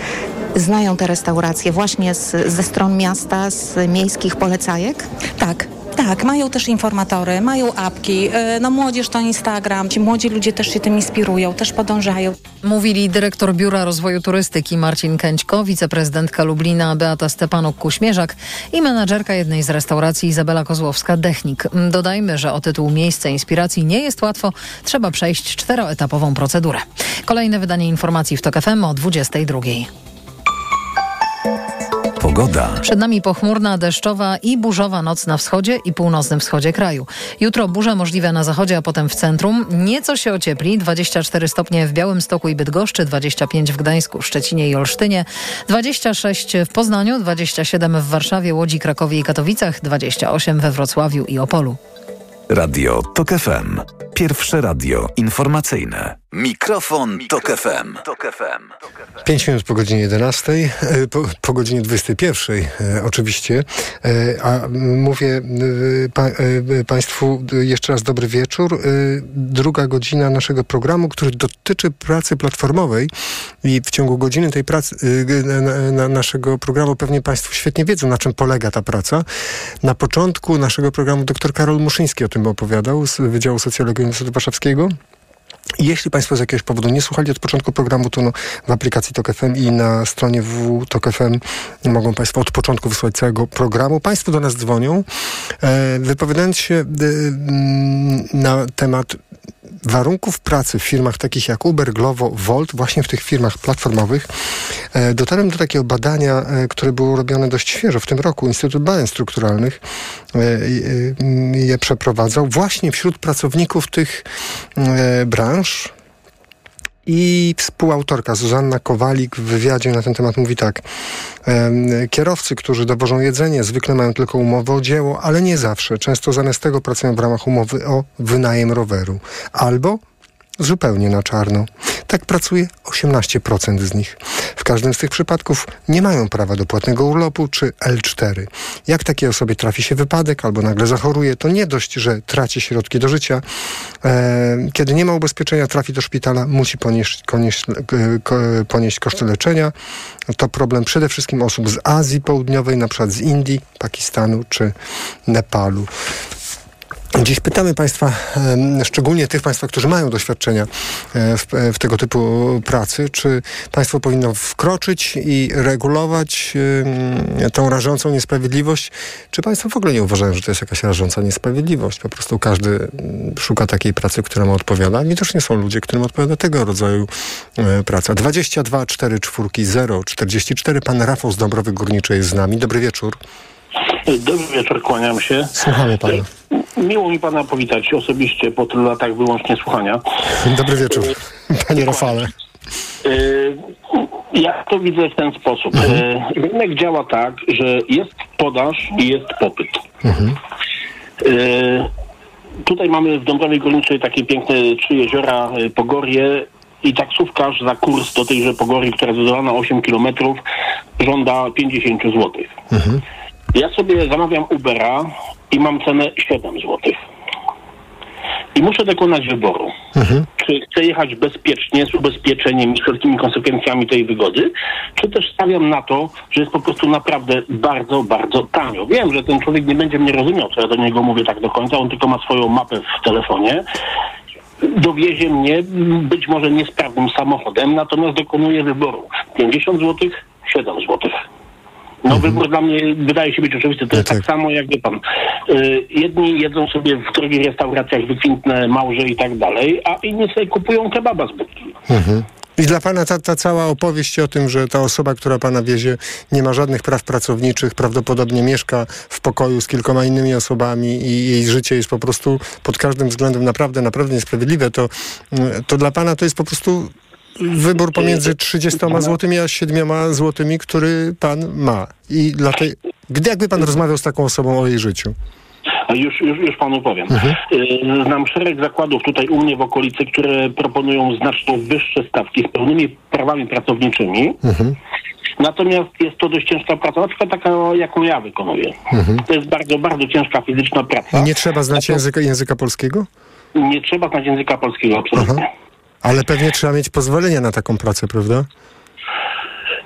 znają te restauracje właśnie z, ze stron miasta, z miejskich polecajek? Tak, tak, mają też informatory, mają apki. E, no młodzież to Instagram. Ci młodzi ludzie też się tym inspirują, też podążają. Mówili dyrektor Biura Rozwoju Turystyki Marcin Kęćko, wiceprezydentka Lublina Beata Stepanuk-Kuśmierzak i menadżerka jednej z restauracji Izabela Kozłowska-Dechnik. Dodajmy, że o tytuł Miejsce Inspiracji nie jest łatwo. Trzeba przejść czteroetapową procedurę. Kolejne wydanie informacji w TOK FM o 22. Pogoda. Przed nami pochmurna, deszczowa i burzowa noc na wschodzie i północnym wschodzie kraju. Jutro burze możliwe na zachodzie, a potem w centrum. Nieco się ociepli. 24 stopnie w Białymstoku i Bydgoszczy, 25 w Gdańsku, Szczecinie i Olsztynie, 26 w Poznaniu, 27 w Warszawie, Łodzi, Krakowie i Katowicach, 28 we Wrocławiu i Opolu. Radio TOK FM. Pierwsze radio informacyjne. Mikrofon, Tok FM. Tok FM. 5 minut po godzinie 11, e, po, po godzinie 21 e, oczywiście. E, a mówię pa, Państwu jeszcze raz dobry wieczór. Druga godzina naszego programu, który dotyczy pracy platformowej i w ciągu godziny tej pracy na, na naszego programu pewnie Państwo świetnie wiedzą, na czym polega ta praca. Na początku naszego programu dr Karol Muszyński o tym opowiadał z Wydziału Socjologii Uniwersytetu Warszawskiego. Jeśli Państwo z jakiegoś powodu nie słuchali od początku programu, to no, w aplikacji TOK FM i na stronie www.tok.fm mogą Państwo od początku wysłać całego programu. Państwo do nas dzwonią, e, wypowiadając się e, na temat warunków pracy w firmach takich jak Uber, Glovo, Volt, właśnie w tych firmach platformowych, e, dotarłem do takiego badania, e, które było robione dość świeżo w tym roku. Instytut Badań Strukturalnych e, je przeprowadzał właśnie wśród pracowników tych branż i współautorka Zuzanna Kowalik w wywiadzie na ten temat mówi tak. Kierowcy, którzy dowożą jedzenie, zwykle mają tylko umowę o dzieło, ale nie zawsze. Często zamiast tego pracują w ramach umowy o wynajem roweru. Albo zupełnie na czarno. Tak pracuje 18% z nich. W każdym z tych przypadków nie mają prawa do płatnego urlopu czy L4. Jak takiej osobie trafi się wypadek albo nagle zachoruje, to nie dość, że traci środki do życia. E, kiedy nie ma ubezpieczenia, trafi do szpitala, musi ponieść, ponieść, ponieść koszty leczenia. To problem przede wszystkim osób z Azji Południowej, na przykład z Indii, Pakistanu czy Nepalu. Dziś pytamy Państwa, szczególnie tych Państwa, którzy mają doświadczenia e, w, w, tego typu pracy, czy Państwo powinno wkroczyć i regulować tą rażącą niesprawiedliwość, czy Państwo w ogóle nie uważają, że to jest jakaś rażąca niesprawiedliwość? Po prostu każdy szuka takiej pracy, która mu odpowiada. Widocznie są ludzie, którym odpowiada tego rodzaju e, praca. 22 4 4 0 44. Pan Rafał z Dąbrowy Górniczej jest z nami. Dobry wieczór. Dobry wieczór, kłaniam się. Słuchamy pana. Miło mi pana powitać osobiście po tylu latach wyłącznie słuchania. Dobry wieczór, panie Rafale. Y, ja to widzę w ten sposób. Mhm. Rynek działa tak, że jest podaż i jest popyt. Mhm. Y, tutaj mamy w Dąbrowie Górniczej takie piękne trzy jeziora, Pogorie i taksówkarz za kurs do tejże Pogorii, która jest na 8 kilometrów, żąda 50 zł. Mhm. Ja sobie zamawiam Ubera i mam cenę 7 zł. I muszę dokonać wyboru. Mhm. Czy chcę jechać bezpiecznie, z ubezpieczeniem i wszelkimi konsekwencjami tej wygody, czy też stawiam na to, że jest po prostu naprawdę bardzo, bardzo tanio. Wiem, że ten człowiek nie będzie mnie rozumiał, co ja do niego mówię tak do końca, on tylko ma swoją mapę w telefonie dowiezie mnie być może niesprawnym samochodem, natomiast dokonuje wyboru 50 zł, 7 zł. No mhm. wybór dla mnie wydaje się być oczywisty. To jest tak. tak samo jak wie pan. Y, jedni jedzą sobie w drogich restauracjach wykwintne małże i tak dalej, a inni sobie kupują kebaba z budki. Mhm. I dla pana ta, ta cała opowieść o tym, że ta osoba, która pana wiezie, nie ma żadnych praw pracowniczych, prawdopodobnie mieszka w pokoju z kilkoma innymi osobami i jej życie jest po prostu pod każdym względem naprawdę, naprawdę niesprawiedliwe, to, to dla pana to jest po prostu wybór pomiędzy 30 złotymi a 7 złotymi, który pan ma. I dla tej... Gdy jakby pan rozmawiał z taką osobą o jej życiu? Już, już, już panu powiem. Mhm. Y, znam szereg zakładów tutaj u mnie w okolicy, które proponują znacznie wyższe stawki z pełnymi prawami pracowniczymi. Mhm. Natomiast jest to dość ciężka praca, na przykład taka, jaką ja wykonuję. Mhm. To jest bardzo, bardzo ciężka fizyczna praca. I nie trzeba znać języka, języka polskiego? Nie trzeba znać języka polskiego, absolutnie. Aha. Ale pewnie trzeba mieć pozwolenie na taką pracę, prawda?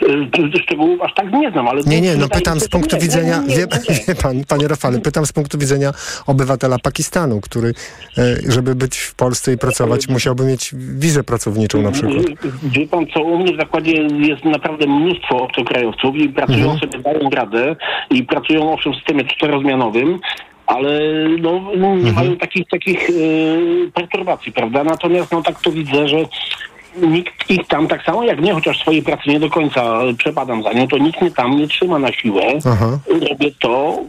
Y, szczegółów aż tak nie znam, ale... Nie, nie, no pytam z punktu widzenia, wie, wie, pan, panie Rafale, pytam z punktu widzenia obywatela Pakistanu, który, e, żeby być w Polsce i pracować, musiałby mieć wizę pracowniczą na przykład. Wie pan co, u mnie w zakładzie jest naprawdę mnóstwo obcokrajowców i pracują mhm. sobie, dają radę i pracują owszem w systemie czterozmianowym, ale no, no nie mhm. mają takich takich yy, perturbacji, prawda? Natomiast no tak to widzę, że nikt ich tam, tak samo jak mnie, chociaż swojej pracy nie do końca przepadam za nią, to nikt mnie tam nie trzyma na siłę. Aha. Robię to,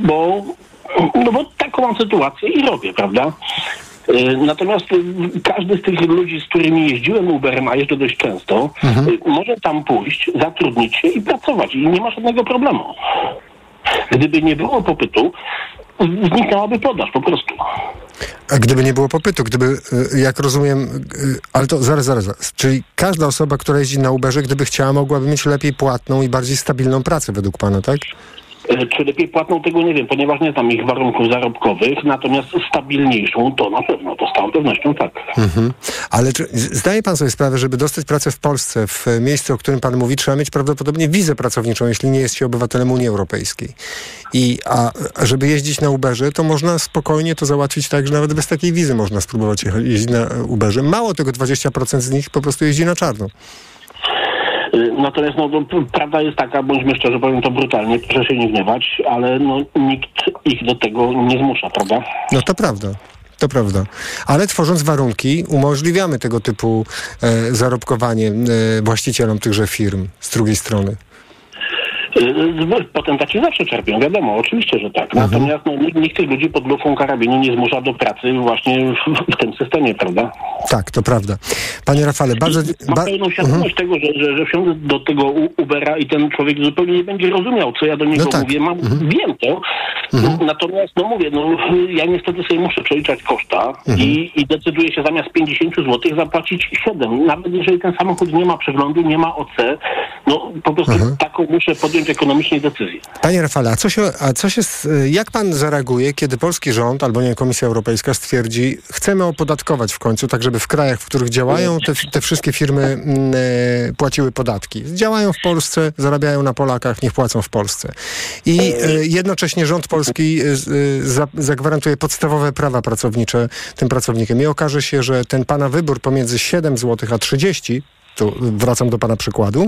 bo, no bo taką mam sytuację i robię, prawda? Y, natomiast każdy z tych ludzi, z którymi jeździłem Uberem, a jeżdżę dość często, mhm. Y, może tam pójść, zatrudnić się i pracować i nie ma żadnego problemu. Gdyby nie było popytu, zniknęłaby podaż po prostu. A gdyby nie było popytu, gdyby, y, jak rozumiem, y, ale to zaraz, zaraz, zaraz. Czyli każda osoba, która jeździ na Uberze, gdyby chciała, mogłaby mieć lepiej płatną i bardziej stabilną pracę według pana, tak? E, czy lepiej płatną, tego nie wiem, ponieważ nie znam ich warunków zarobkowych, natomiast stabilniejszą to na pewno, to z całą pewnością tak. Mhm. Ale czy, zdaje pan sobie sprawę, żeby dostać pracę w Polsce, w miejscu, o którym pan mówi, trzeba mieć prawdopodobnie wizę pracowniczą, jeśli nie jest się obywatelem Unii Europejskiej. I a, a żeby jeździć na Uberze, to można spokojnie to załatwić tak, że nawet bez takiej wizy można spróbować jeździć na Uberze. Mało tego, 20% z nich po prostu jeździ na czarno. Y, natomiast no, prawda jest taka, bądźmy szczerzy, powiem to brutalnie, proszę się nie gniewać, ale no, nikt ich do tego nie zmusza, prawda? No to prawda. To prawda. Ale tworząc warunki, umożliwiamy tego typu e, zarobkowanie e, właścicielom tychże firm z drugiej strony. Potentaci zawsze czerpią, wiadomo, oczywiście, że tak. Mhm. Natomiast no, nikt, tych ludzi pod lufą karabinu nie zmusza do pracy właśnie w, w tym systemie, prawda? Tak, to prawda. Panie Rafale, bardzo... Mam Ba... pełną świadomość tego, że, że, że wsiądę do tego Ubera i ten człowiek zupełnie nie będzie rozumiał, co ja do niego No tak. mówię. Mam, Wiem to. Natomiast, no mówię, no, ja niestety sobie muszę przeliczać koszta i, i decyduję się zamiast 50 zł zapłacić 7. Nawet jeżeli ten samochód nie ma przeglądu, nie ma OC, no po prostu taką muszę podjąć ekonomicznie decyzję. Panie Rafale, a co się, a co się, jak pan zareaguje, kiedy polski rząd albo nie Komisja Europejska stwierdzi, chcemy opodatkować w końcu, tak żeby w krajach, w których działają, te, te wszystkie firmy mm, e, płaciły podatki. Działają w Polsce, zarabiają na Polakach, niech płacą w Polsce. I e, jednocześnie rząd polski e, e, za, zagwarantuje podstawowe prawa pracownicze tym pracownikom. I okaże się, że ten pana wybór pomiędzy 7 zł a 30 tu wracam do pana przykładu,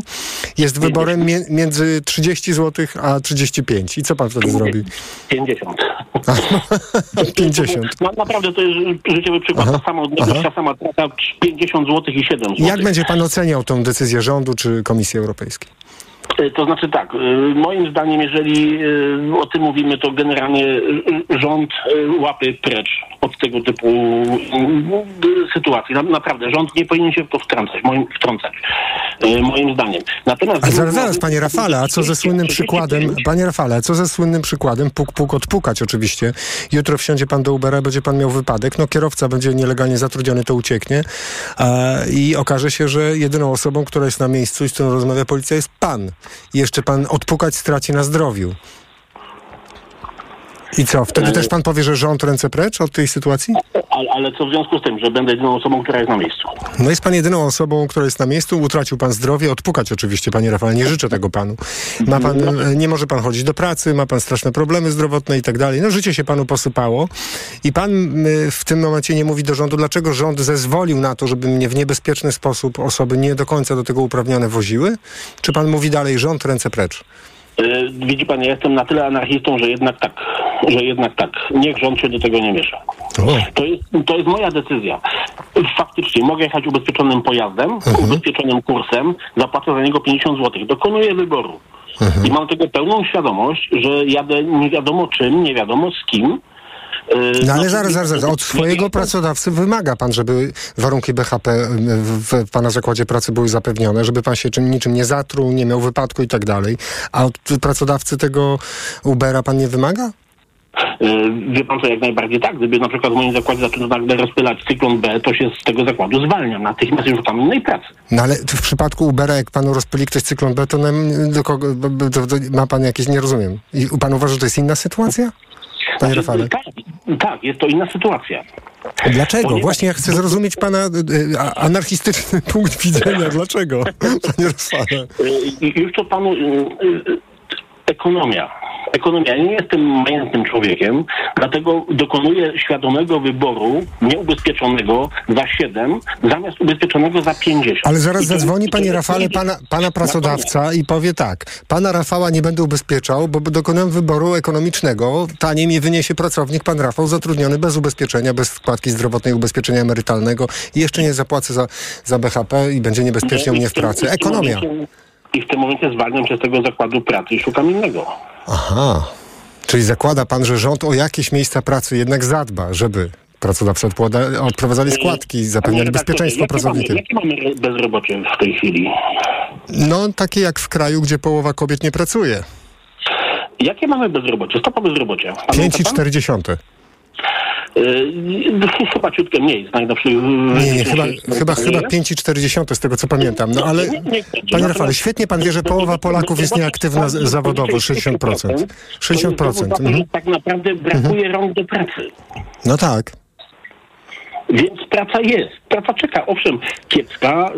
jest wyborem mie- między 30 zł a 35. I co pan wtedy zrobi? 50. 50. No, naprawdę to jest życiowy przykład. Aha. Ta sama odległość, ta sama trasa 50 zł i 7 zł. Jak będzie pan oceniał tą decyzję rządu czy Komisji Europejskiej? Y, To znaczy tak, y, moim zdaniem, jeżeli y, o tym mówimy, to generalnie rząd łapy precz od tego typu y, sytuacji. Na- Naprawdę, rząd nie powinien się w to wtrącać, moim, wtrącać, y, moim zdaniem. Natomiast... A zaraz, zaraz, panie Rafale, a co ze słynnym przykładem, panie Rafale, co ze słynnym przykładem, puk, puk, odpukać oczywiście. Jutro wsiądzie pan do Ubera, będzie pan miał wypadek, no kierowca będzie nielegalnie zatrudniony, to ucieknie a, i okaże się, że jedyną osobą, która jest na miejscu i z którą rozmawia policja jest pan. I jeszcze pan odpukać straci na zdrowiu. I co, wtedy też pan powie, że rząd ręce precz od tej sytuacji? Ale, ale co w związku z tym, że będę jedyną osobą, która jest na miejscu? No jest pan jedyną osobą, która jest na miejscu, utracił pan zdrowie, odpukać oczywiście, panie Rafale, nie życzę tego panu. Ma pan, e, nie może pan chodzić do pracy, ma pan straszne problemy zdrowotne i tak dalej. No życie się panu posypało i pan y, w tym momencie nie mówi do rządu, dlaczego rząd zezwolił na to, żeby mnie w niebezpieczny sposób osoby nie do końca do tego uprawnione woziły? Czy pan mówi dalej, rząd ręce precz? Widzi pan, ja jestem na tyle anarchistą, że jednak tak, że jednak tak. Niech rząd się do tego nie miesza. To jest, to jest moja decyzja. Faktycznie mogę jechać ubezpieczonym pojazdem, ubezpieczonym kursem, zapłacę za niego 50 zł. Dokonuję wyboru. I mam tego pełną świadomoć, że jadę nie wiadomo czym, nie wiadomo z kim. Y, No ale no, zaraz, zaraz, zaraz. Od swojego pracodawcy wymaga pan, żeby warunki BHP w, w pana zakładzie pracy były zapewnione, żeby pan się czym, niczym nie zatruł, nie miał wypadku i tak dalej. A od pracodawcy tego Ubera pan nie wymaga? Y, Wie pan co, jak najbardziej tak. Gdyby na przykład w moim zakładzie zaczęto nagle rozpylać cyklon B, to się z tego zakładu zwalniam. Natychmiast już szukam innej pracy. No ale w przypadku Ubera, jak panu rozpyli ktoś cyklon B, to, nam- do kogo, to, to ma pan jakieś, nie rozumiem. I pan uważa, że to jest inna sytuacja? Panie Rafale. Tak, tak, jest to inna sytuacja. Dlaczego? Ponieważ- Właśnie ja chcę zrozumieć pana y, a- anarchistyczny punkt widzenia. Dlaczego? Panie Rafale. Już to panu... Ekonomia. Ekonomia. Ja nie jestem majątnym człowiekiem, dlatego dokonuję świadomego wyboru nieubezpieczonego za 7 zamiast ubezpieczonego za 50. Ale zaraz zadzwoni, panie Rafale, pana, pana pracodawca i powie tak. Pana Rafała nie będę ubezpieczał, bo dokonałem wyboru ekonomicznego. Taniej mi wyniesie pracownik, pan Rafał, zatrudniony bez ubezpieczenia, bez składki zdrowotnej, ubezpieczenia emerytalnego i jeszcze nie zapłacę za, za BHP i będzie niebezpiecznie u mnie w pracy. Ekonomia. I w tym momencie zwalniam się z tego zakładu pracy i szukam innego. Aha. Czyli zakłada pan, że rząd o jakieś miejsca pracy jednak zadba, żeby pracodawcy odprowadzali składki, zapewniali bezpieczeństwo pracownikiem. Jakie mamy, bezrobocie w tej chwili? No, takie jak w kraju, gdzie połowa kobiet nie pracuje. Jakie mamy bezrobocie? Stopa bezrobocia. Pamięta pan? 5,4. Yy, chyba ciutkę mniej z najnowszych... Nie, nie, chyba, chyba, chyba 5,4 z tego co pamiętam. No ale, panie Rafale, świetnie pan wie, że połowa Polaków jest nieaktywna zawodowo, 60%. 60%. Mhm. Tak naprawdę brakuje rąk do pracy. No tak. Więc praca jest. Praca czeka. Owszem, kiepska,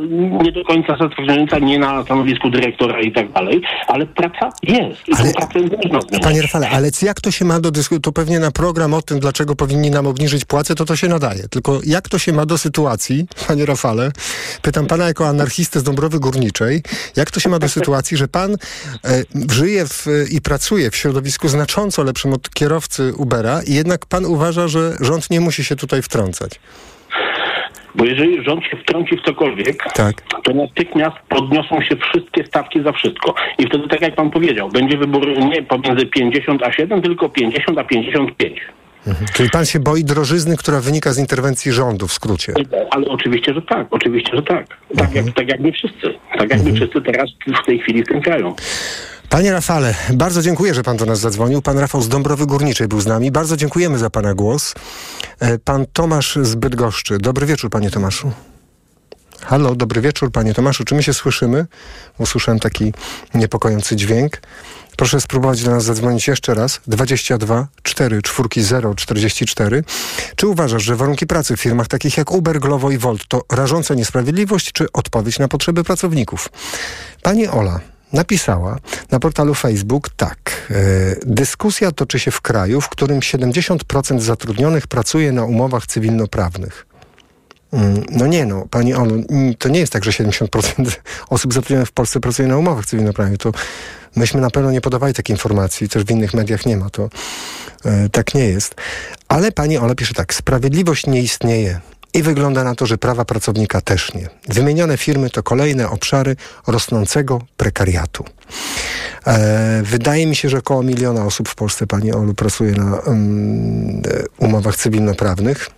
nie do końca satysfakcjonująca, nie na stanowisku dyrektora i tak dalej, ale praca jest. I Ale- pracę można zmienić. Panie Rafale, ale jak to się ma do dyskusji, to pewnie na program o tym, dlaczego powinni nam obniżyć płacę, to to się nadaje. Tylko jak to się ma do sytuacji, panie Rafale, pytam pana jako anarchistę z Dąbrowy Górniczej, jak to się ma do sytuacji, że pan e, żyje w, i pracuje w środowisku znacząco lepszym od kierowcy Ubera i jednak pan uważa, że rząd nie musi się tutaj wtrącać? Bo jeżeli rząd się wtrąci w cokolwiek, tak. to natychmiast podniosą się wszystkie stawki za wszystko. I wtedy, tak jak pan powiedział, będzie wybór nie pomiędzy 50 a 7, tylko 50 a 55. Mhm. Czyli pan się boi drożyzny, która wynika z interwencji rządu w skrócie? Ale oczywiście, że tak, oczywiście, że tak. Tak, jak, tak jak my wszyscy. Tak jak my wszyscy teraz w tej chwili w tym kraju. Panie Rafale, bardzo dziękuję, że pan do nas zadzwonił. Pan Rafał z Dąbrowy Górniczej był z nami. Bardzo dziękujemy za pana głos. E, Pan Tomasz z Bydgoszczy. Dobry wieczór, panie Tomaszu. Halo, dobry wieczór, panie Tomaszu. Czy my się słyszymy? Usłyszałem taki niepokojący dźwięk. Proszę spróbować do nas zadzwonić jeszcze raz. 22 4 4 0 44. Czy uważasz, że warunki pracy w firmach takich jak Uber, Glovo i Volt to rażąca niesprawiedliwość, czy odpowiedź na potrzeby pracowników? Pani Ola napisała na portalu Facebook tak. E, dyskusja toczy się w kraju, w którym 70% zatrudnionych pracuje na umowach cywilnoprawnych. Mm, No nie no, pani Olu, mm, to nie jest tak, że 70% osób zatrudnionych w Polsce pracuje na umowach cywilnoprawnych. To myśmy na pewno nie podawali takiej informacji, też w innych mediach nie ma, to e, tak nie jest. Ale pani Ola pisze tak, sprawiedliwość nie istnieje. I wygląda na to, że prawa pracownika też nie. Wymienione firmy to kolejne obszary rosnącego prekariatu. E, wydaje mi się, że około miliona osób w Polsce, pani Olu, pracuje na um, umowach cywilnoprawnych.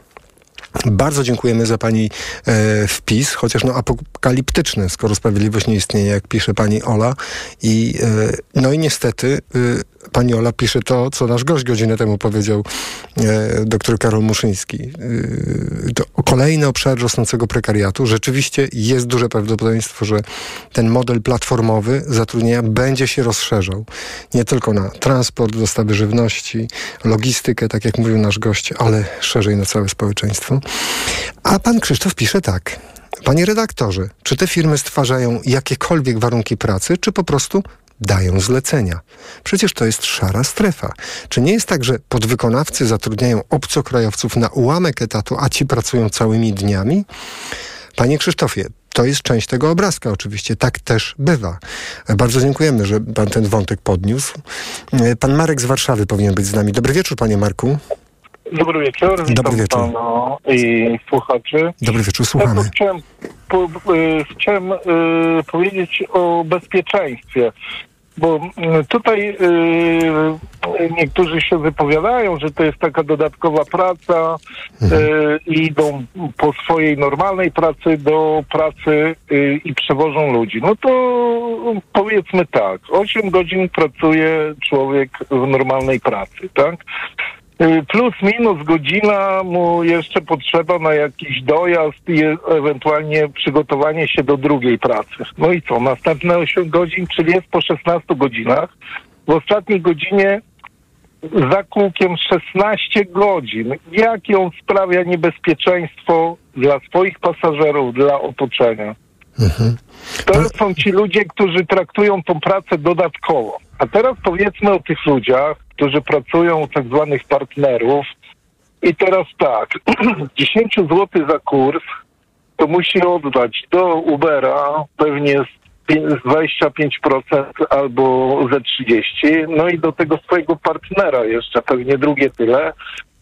Bardzo dziękujemy za Pani e, wpis, chociaż no apokaliptyczny, skoro sprawiedliwość nie istnieje, jak pisze Pani Ola. I, e, no i niestety e, Pani Ola pisze to, co nasz gość godzinę temu powiedział, e, doktor Karol Muszyński. E, to kolejny obszar rosnącego prekariatu. Rzeczywiście jest duże prawdopodobieństwo, że ten model platformowy zatrudnienia będzie się rozszerzał. Nie tylko na transport, dostawy żywności, logistykę, tak jak mówił nasz gość, ale szerzej na całe społeczeństwo. A pan Krzysztof pisze tak. Panie redaktorze, czy te firmy stwarzają jakiekolwiek warunki pracy, czy po prostu dają zlecenia? Przecież to jest szara strefa. Czy nie jest tak, że podwykonawcy zatrudniają obcokrajowców na ułamek etatu, a ci pracują całymi dniami? Panie Krzysztofie, to jest część tego obrazka oczywiście. Tak też bywa. Bardzo dziękujemy, że pan ten wątek podniósł. Pan Marek z Warszawy powinien być z nami. Dobry wieczór, panie Marku. Dobry wieczór. Witam Dobry wieczór. Pana i słuchaczy. Dobry wieczór, Ja słuchamy. tu chciałem, po, y, chciałem y, powiedzieć o bezpieczeństwie, bo tutaj y, niektórzy się wypowiadają, że to jest taka dodatkowa praca y, i idą po swojej normalnej pracy do pracy i przewożą ludzi. No to powiedzmy tak, 8 godzin pracuje człowiek w normalnej pracy, tak? Y, Plus minus godzina mu jeszcze potrzeba na jakiś dojazd i ewentualnie przygotowanie się do drugiej pracy. No i co? Następne 8 godzin, czyli jest po 16 godzinach. W ostatniej godzinie za kółkiem 16 godzin. Jakie on sprawia niebezpieczeństwo dla swoich pasażerów, dla otoczenia? To są ci ludzie, którzy traktują tą pracę dodatkowo. A teraz powiedzmy o tych ludziach, którzy pracują u tak zwanych partnerów. I teraz tak, 10 zł za kurs to musi oddać do Ubera pewnie z pię- z 25% albo ze 30%, no i do tego swojego partnera jeszcze pewnie drugie tyle.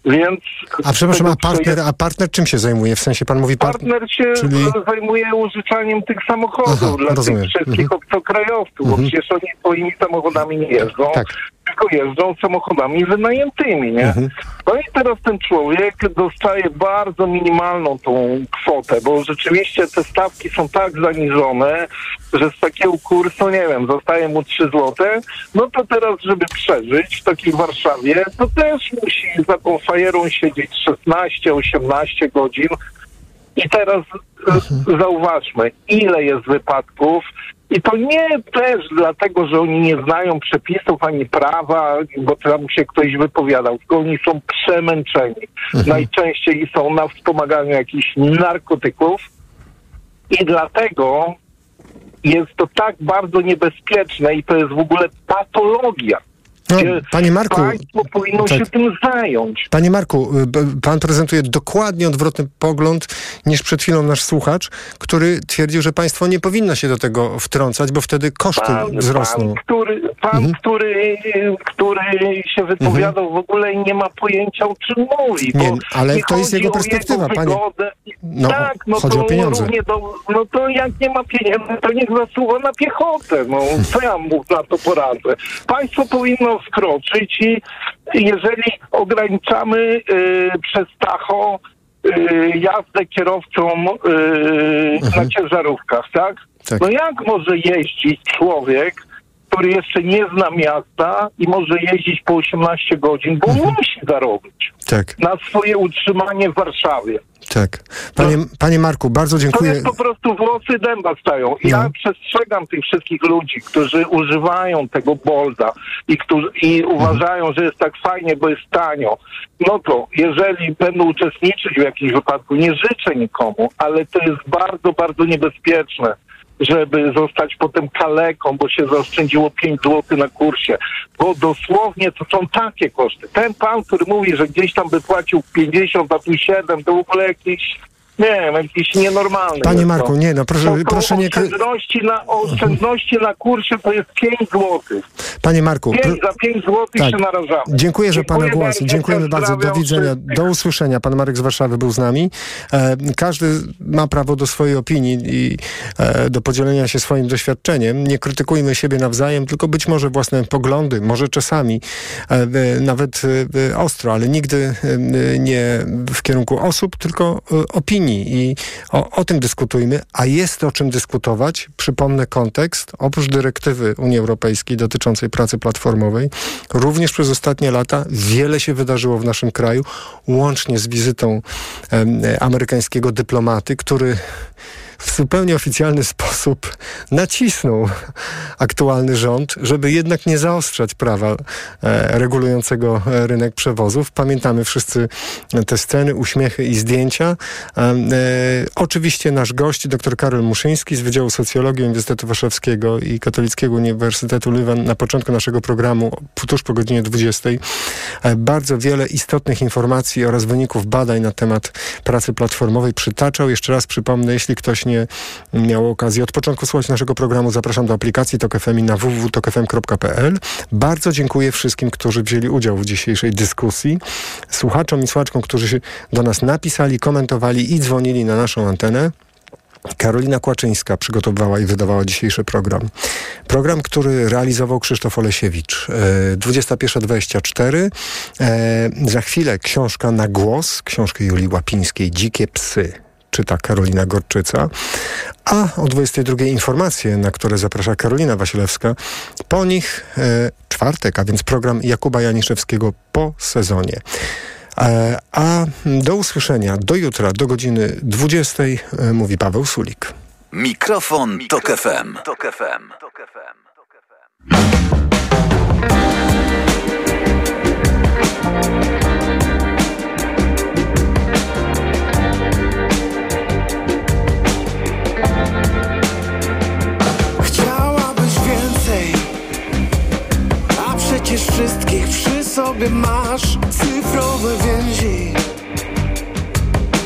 Więc A przepraszam, a partner, a partner czym się zajmuje? W sensie pan mówi partner? Partner się Czyli- zajmuje użyczaniem tych samochodów Aha, dla rozumiem. tych wszystkich Mhm. obcokrajowców, bo Mhm. przecież oni swoimi samochodami nie jeżdżą, Tak. Tylko jeżdżą samochodami wynajętymi, nie? Mhm. No i teraz ten człowiek dostaje bardzo minimalną tą kwotę, bo rzeczywiście te stawki są tak zaniżone, że z takiego kursu, nie wiem, zostaje mu 3 złote, no to teraz, żeby przeżyć w takiej Warszawie, to też musi za tą fajerą siedzieć 16-18 godzin, i teraz e, zauważmy, ile jest wypadków. I to nie też dlatego, że oni nie znają przepisów ani prawa, bo tam się ktoś wypowiadał, tylko oni są przemęczeni. Najczęściej są na wspomaganiu jakichś narkotyków i dlatego jest to tak bardzo niebezpieczne i to jest w ogóle patologia. No, panie Marku, państwo powinno tak. się tym zająć. Panie Marku, y, pan prezentuje dokładnie odwrotny pogląd niż przed chwilą nasz słuchacz, który twierdził, że państwo nie powinno się do tego wtrącać, bo wtedy koszty wzrosną. Pan, który, pan Mhm. który, który się wypowiadał w ogóle i nie ma pojęcia o czym mówi. Nie, ale nie to jest jego perspektywa, panie. wygodę. No, tak, no chodzi to o pieniądze. Do, no to jak nie ma pieniędzy, to niech zasuwa na piechotę. No co ja mu na to poradzę? Państwo powinno wkroczyć i jeżeli ograniczamy y, przez Tacho y, jazdę kierowcom y, na ciężarówkach, tak? Tak. No jak może jeździć człowiek, który jeszcze nie zna miasta i może jeździć po 18 godzin, bo musi zarobić Tak, na swoje utrzymanie w Warszawie. tak. Panie, panie Marku, bardzo To dziękuję. jest po prostu włosy dęba stają. No. Ja przestrzegam tych wszystkich ludzi, którzy używają tego bolda i, którzy, i uważają, że jest tak fajnie, bo jest tanio. No to jeżeli będą uczestniczyć w jakimś wypadku, nie życzę nikomu, ale to jest bardzo, bardzo niebezpieczne żeby zostać potem kaleką, bo się zaoszczędziło 5 zł na kursie. Bo dosłownie to są takie koszty. Ten pan, który mówi, że gdzieś tam by płacił 50, a tu 7, to w ogóle jakiś, nie jakiś nienormalny. Panie Marku, to. nie, no proszę, To- to proszę nie... Oszczędności na, oszczędności na kursie to jest 5 zł. Panie Marku, 5 pro- za 5 zł Tak. się narażamy. Dziękuję, że Pana Dziękuję głos. bardzo, Dziękujemy bardzo. Do widzenia. wszystkich. Do usłyszenia. Pan Marek z Warszawy był z nami. E, każdy ma prawo do swojej opinii i e, do podzielenia się swoim doświadczeniem. Nie krytykujmy siebie nawzajem, tylko być może własne poglądy, może czasami e, e, nawet e, ostro, ale nigdy e, nie w kierunku osób, tylko e, I o, o tym dyskutujmy, a jest o czym dyskutować. Przypomnę kontekst. Oprócz dyrektywy Unii Europejskiej dotyczącej pracy platformowej, również przez ostatnie lata wiele się wydarzyło w naszym kraju, łącznie z wizytą em, amerykańskiego dyplomaty, który w zupełnie oficjalny sposób nacisnął aktualny rząd, żeby jednak nie zaostrzać prawa e, regulującego e, rynek przewozów. Pamiętamy wszyscy te sceny, uśmiechy i zdjęcia. Em, e, oczywiście nasz gość, dr Karol Muszyński z Wydziału Socjologii Uniwersytetu Warszawskiego i Katolickiego Uniwersytetu Leuven na początku naszego programu, tuż po godzinie 20. E, bardzo wiele istotnych informacji oraz wyników badań na temat pracy platformowej przytaczał. Jeszcze raz przypomnę, jeśli ktoś nie miał okazji od początku słuchać naszego programu, zapraszam do aplikacji TOK i na www.tokfm.pl. Bardzo dziękuję wszystkim, którzy wzięli udział w dzisiejszej dyskusji. Słuchaczom i słuchaczkom, którzy się do nas napisali, komentowali i dzwonili na naszą antenę. Karolina Kłaczyńska przygotowała i wydawała dzisiejszy program. Program, który realizował Krzysztof Olesiewicz. E, 21.24. E, za chwilę książka na głos, książkę Julii Łapińskiej Dzikie psy. Czyta Karolina Gorczyca. A o 22 informacje, na które zaprasza Karolina Wasilewska. Po nich e, czwartek, a więc program Jakuba Janiszewskiego po sezonie. E, A do usłyszenia do jutra, do godziny 20, e, mówi Paweł Sulik. Mikrofon, Tok FM. Tok FM. Chciałabyś przecież wszystkich przy sobie masz cyfrowe więzi.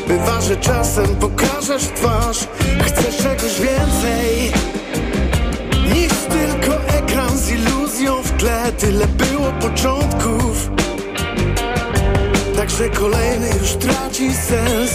Bywa, że czasem pokażesz twarz, chcesz czegoś więcej niż tylko ekran z iluzją w tle. Tyle było początków, także kolejny już traci sens.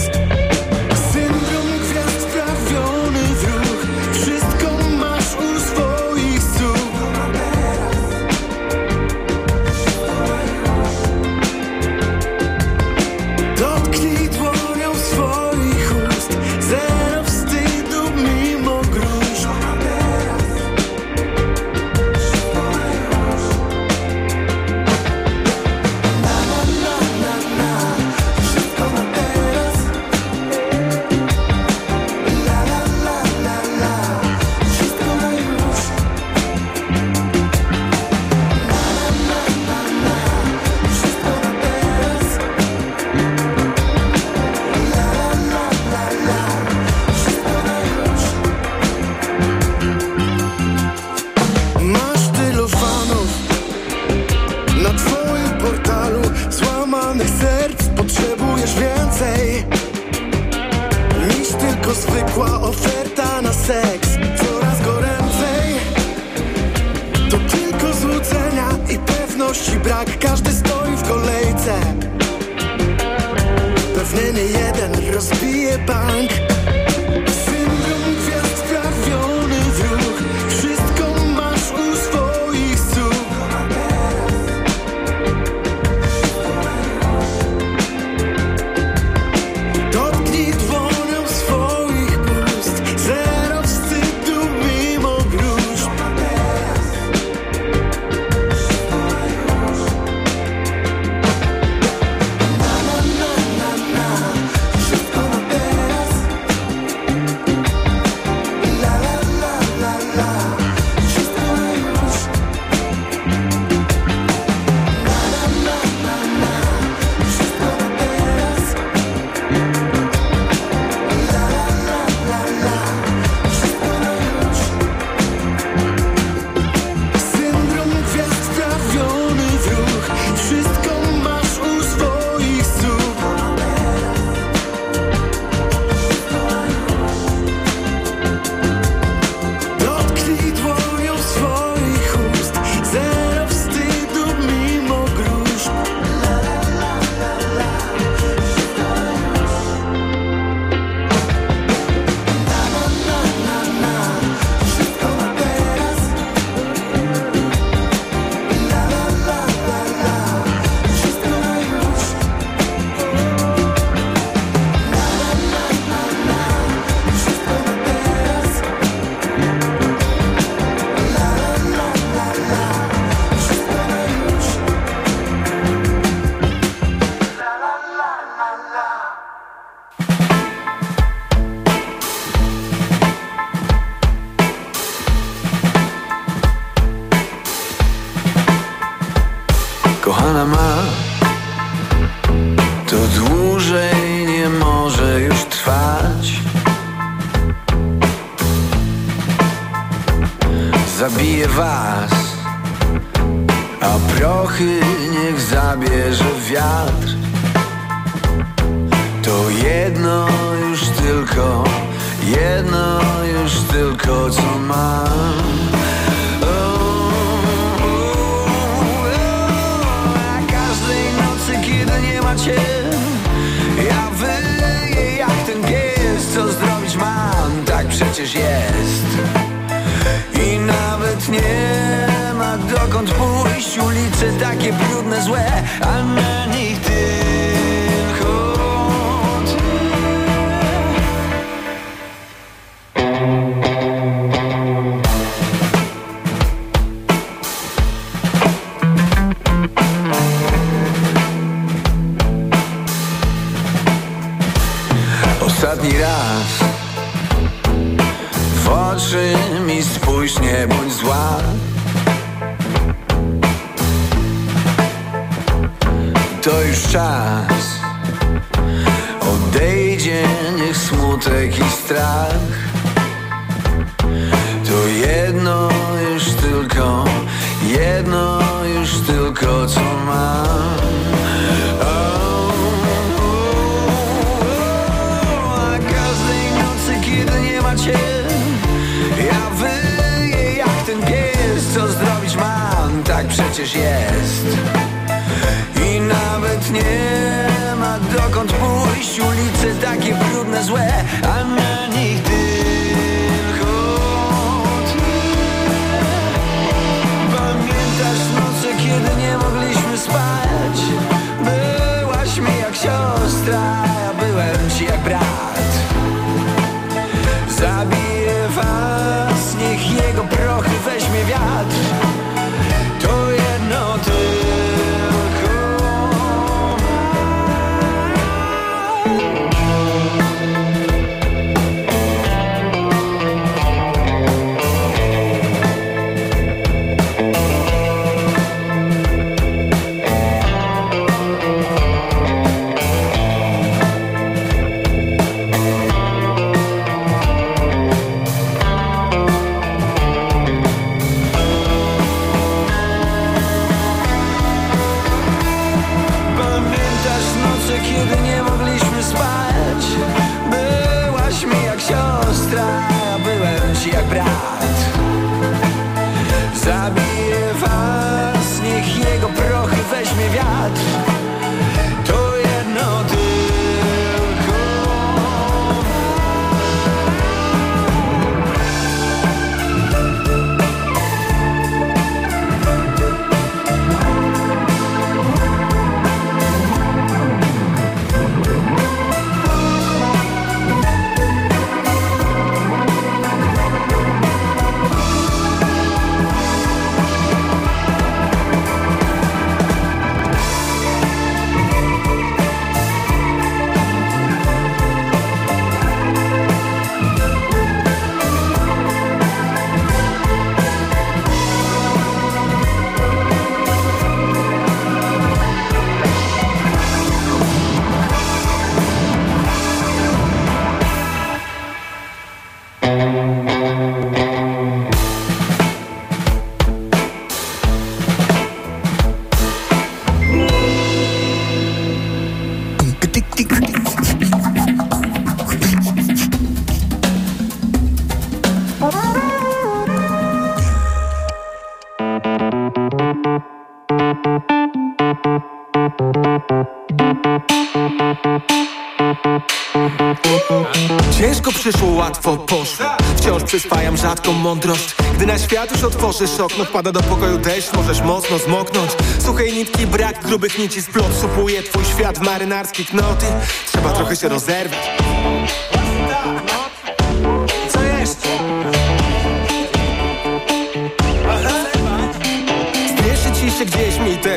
Mądrość. Gdy na świat już otworzysz okno Wpada do pokoju deszcz, możesz mocno zmoknąć. Suchej nitki, brak grubych nici Splot supuje twój świat w marynarskie knoty Trzeba trochę się rozerwać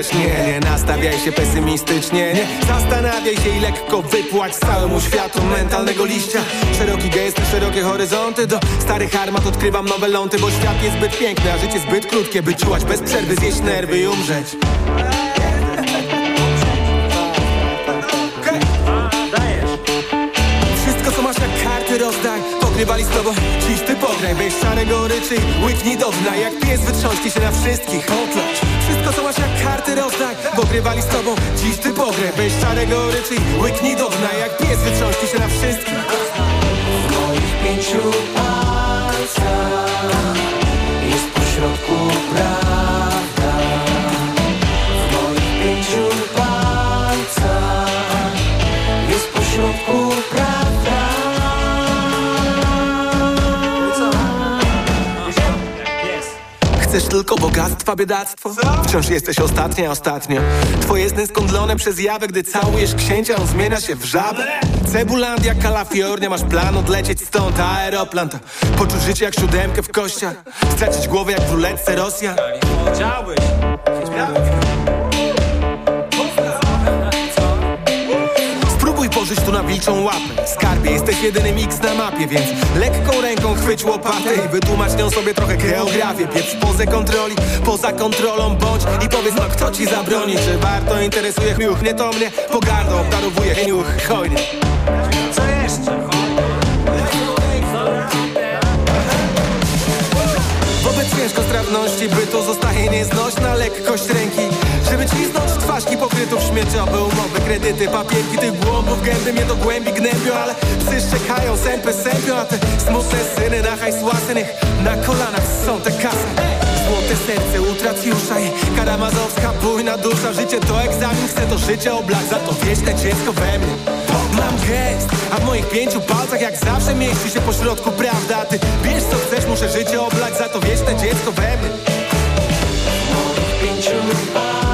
też nie Nie nastawiaj się pesymistycznie. Nie zastanawiaj się i lekko wypłać Całemu światu mentalnego liścia. Szeroki gest, szerokie horyzonty. Do starych armat odkrywam nowe ląty Bo świat jest zbyt piękny, a życie zbyt krótkie By czułać bez przerwy, zjeść nerwy i umrzeć. Rozdaj. Pogrywali z tobą, dziś ty pograj. Weź szarego ryczy, łyknij do dna Jak pies wytrząśnij się na wszystkich Otlać Wszystko co masz jak karty rozdaj Pogrywali z tobą, dziś ty pograj Weź szarego ryczy, łyknij do dna. Jak pies wytrząśnij się na wszystkich W moich pięciu palcach Jest pośrodku prawda Chcesz tylko bogactwa, biedactwo? Wciąż jesteś ostatnia, ostatnio. Twoje sny skądlone przez jawę Gdy całujesz księcia, on zmienia się w żabę. Cebulandia, Kalafiornia Masz plan odlecieć stąd, aeroplan to Poczuć życie jak siódemkę w kościach. Stracić głowę jak w ruletce Rosja. Chciałbyś. Spróbuj pożyć tu na wilczą łapę Skarbie, jesteś jedynym X na mapie Więc lekką ręką chwyć łopatę I wytłumacz nią sobie trochę geografię Pieprz poza kontroli, poza kontrolą bądź I powiedz no kto ci zabroni? Czy warto interesuje chmiuch, nie to mnie Pogardą obdarowuje chmiuch, hojnie. Co jeszcze? Wobec ciężkostrawności bytu zostaje nieznośna lekkość ręki Żeby cisnąć twarzki pokrytów śmieciowe umowy, kredyty, papierki Tych głąbów gęby mnie do głębi gnębią Ale psy szczekają, sępy sępią A te smutne syny na hajs łasynych Na kolanach są te kasy. Złote serce utracjusza i karamazowska bujna dusza Życie to egzamin, chcę to życie oblać Za to wieczne dziecko we mnie. Mam gest, a w moich pięciu palcach jak zawsze mieści się pośrodku prawda ty wiesz co chcesz, muszę życie oblać Za to wieczne dziecko we mnie. Pięciu palcach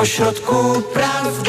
pośrodku prawda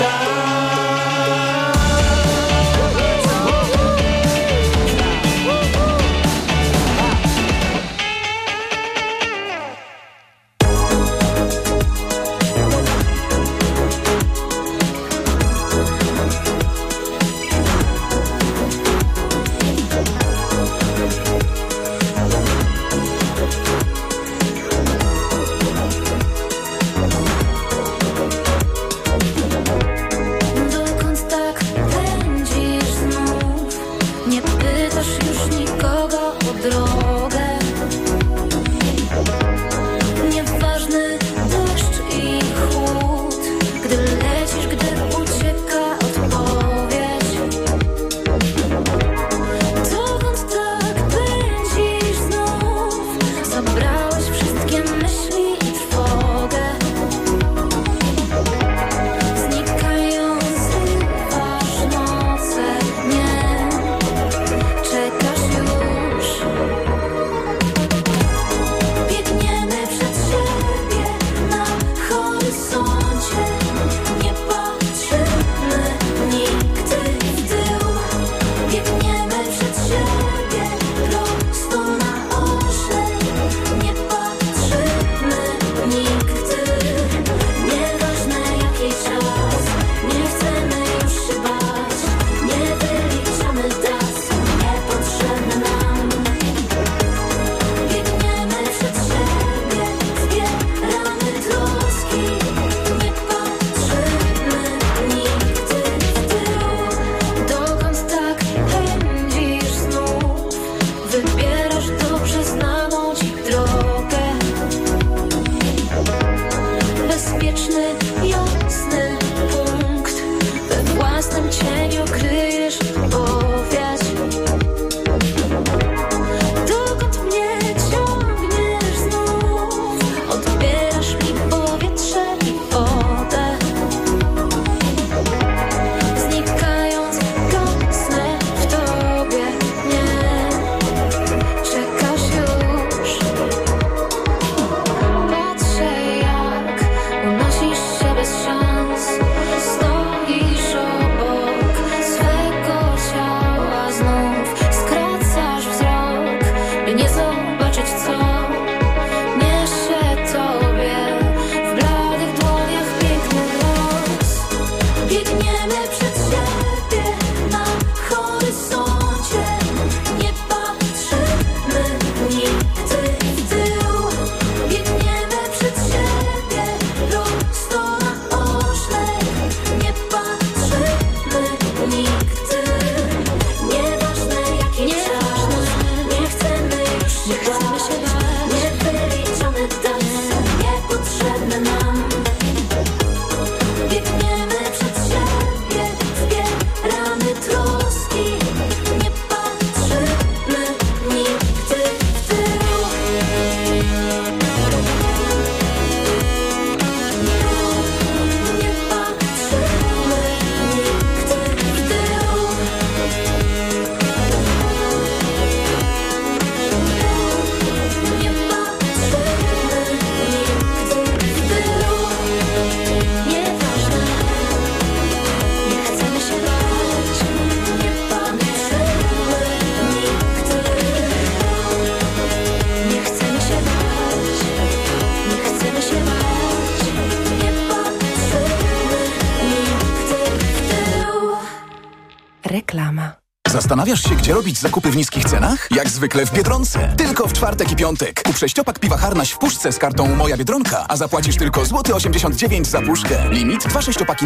Zastanawiasz się, gdzie robić zakupy w niskich cenach? Jak zwykle w Biedronce. Tylko w czwartek i piątek. Kup sześciopak piwa Harnaś w puszce z kartą Moja Biedronka, a zapłacisz tylko złoty 89 zł za puszkę. Limit dwa sześciopaki na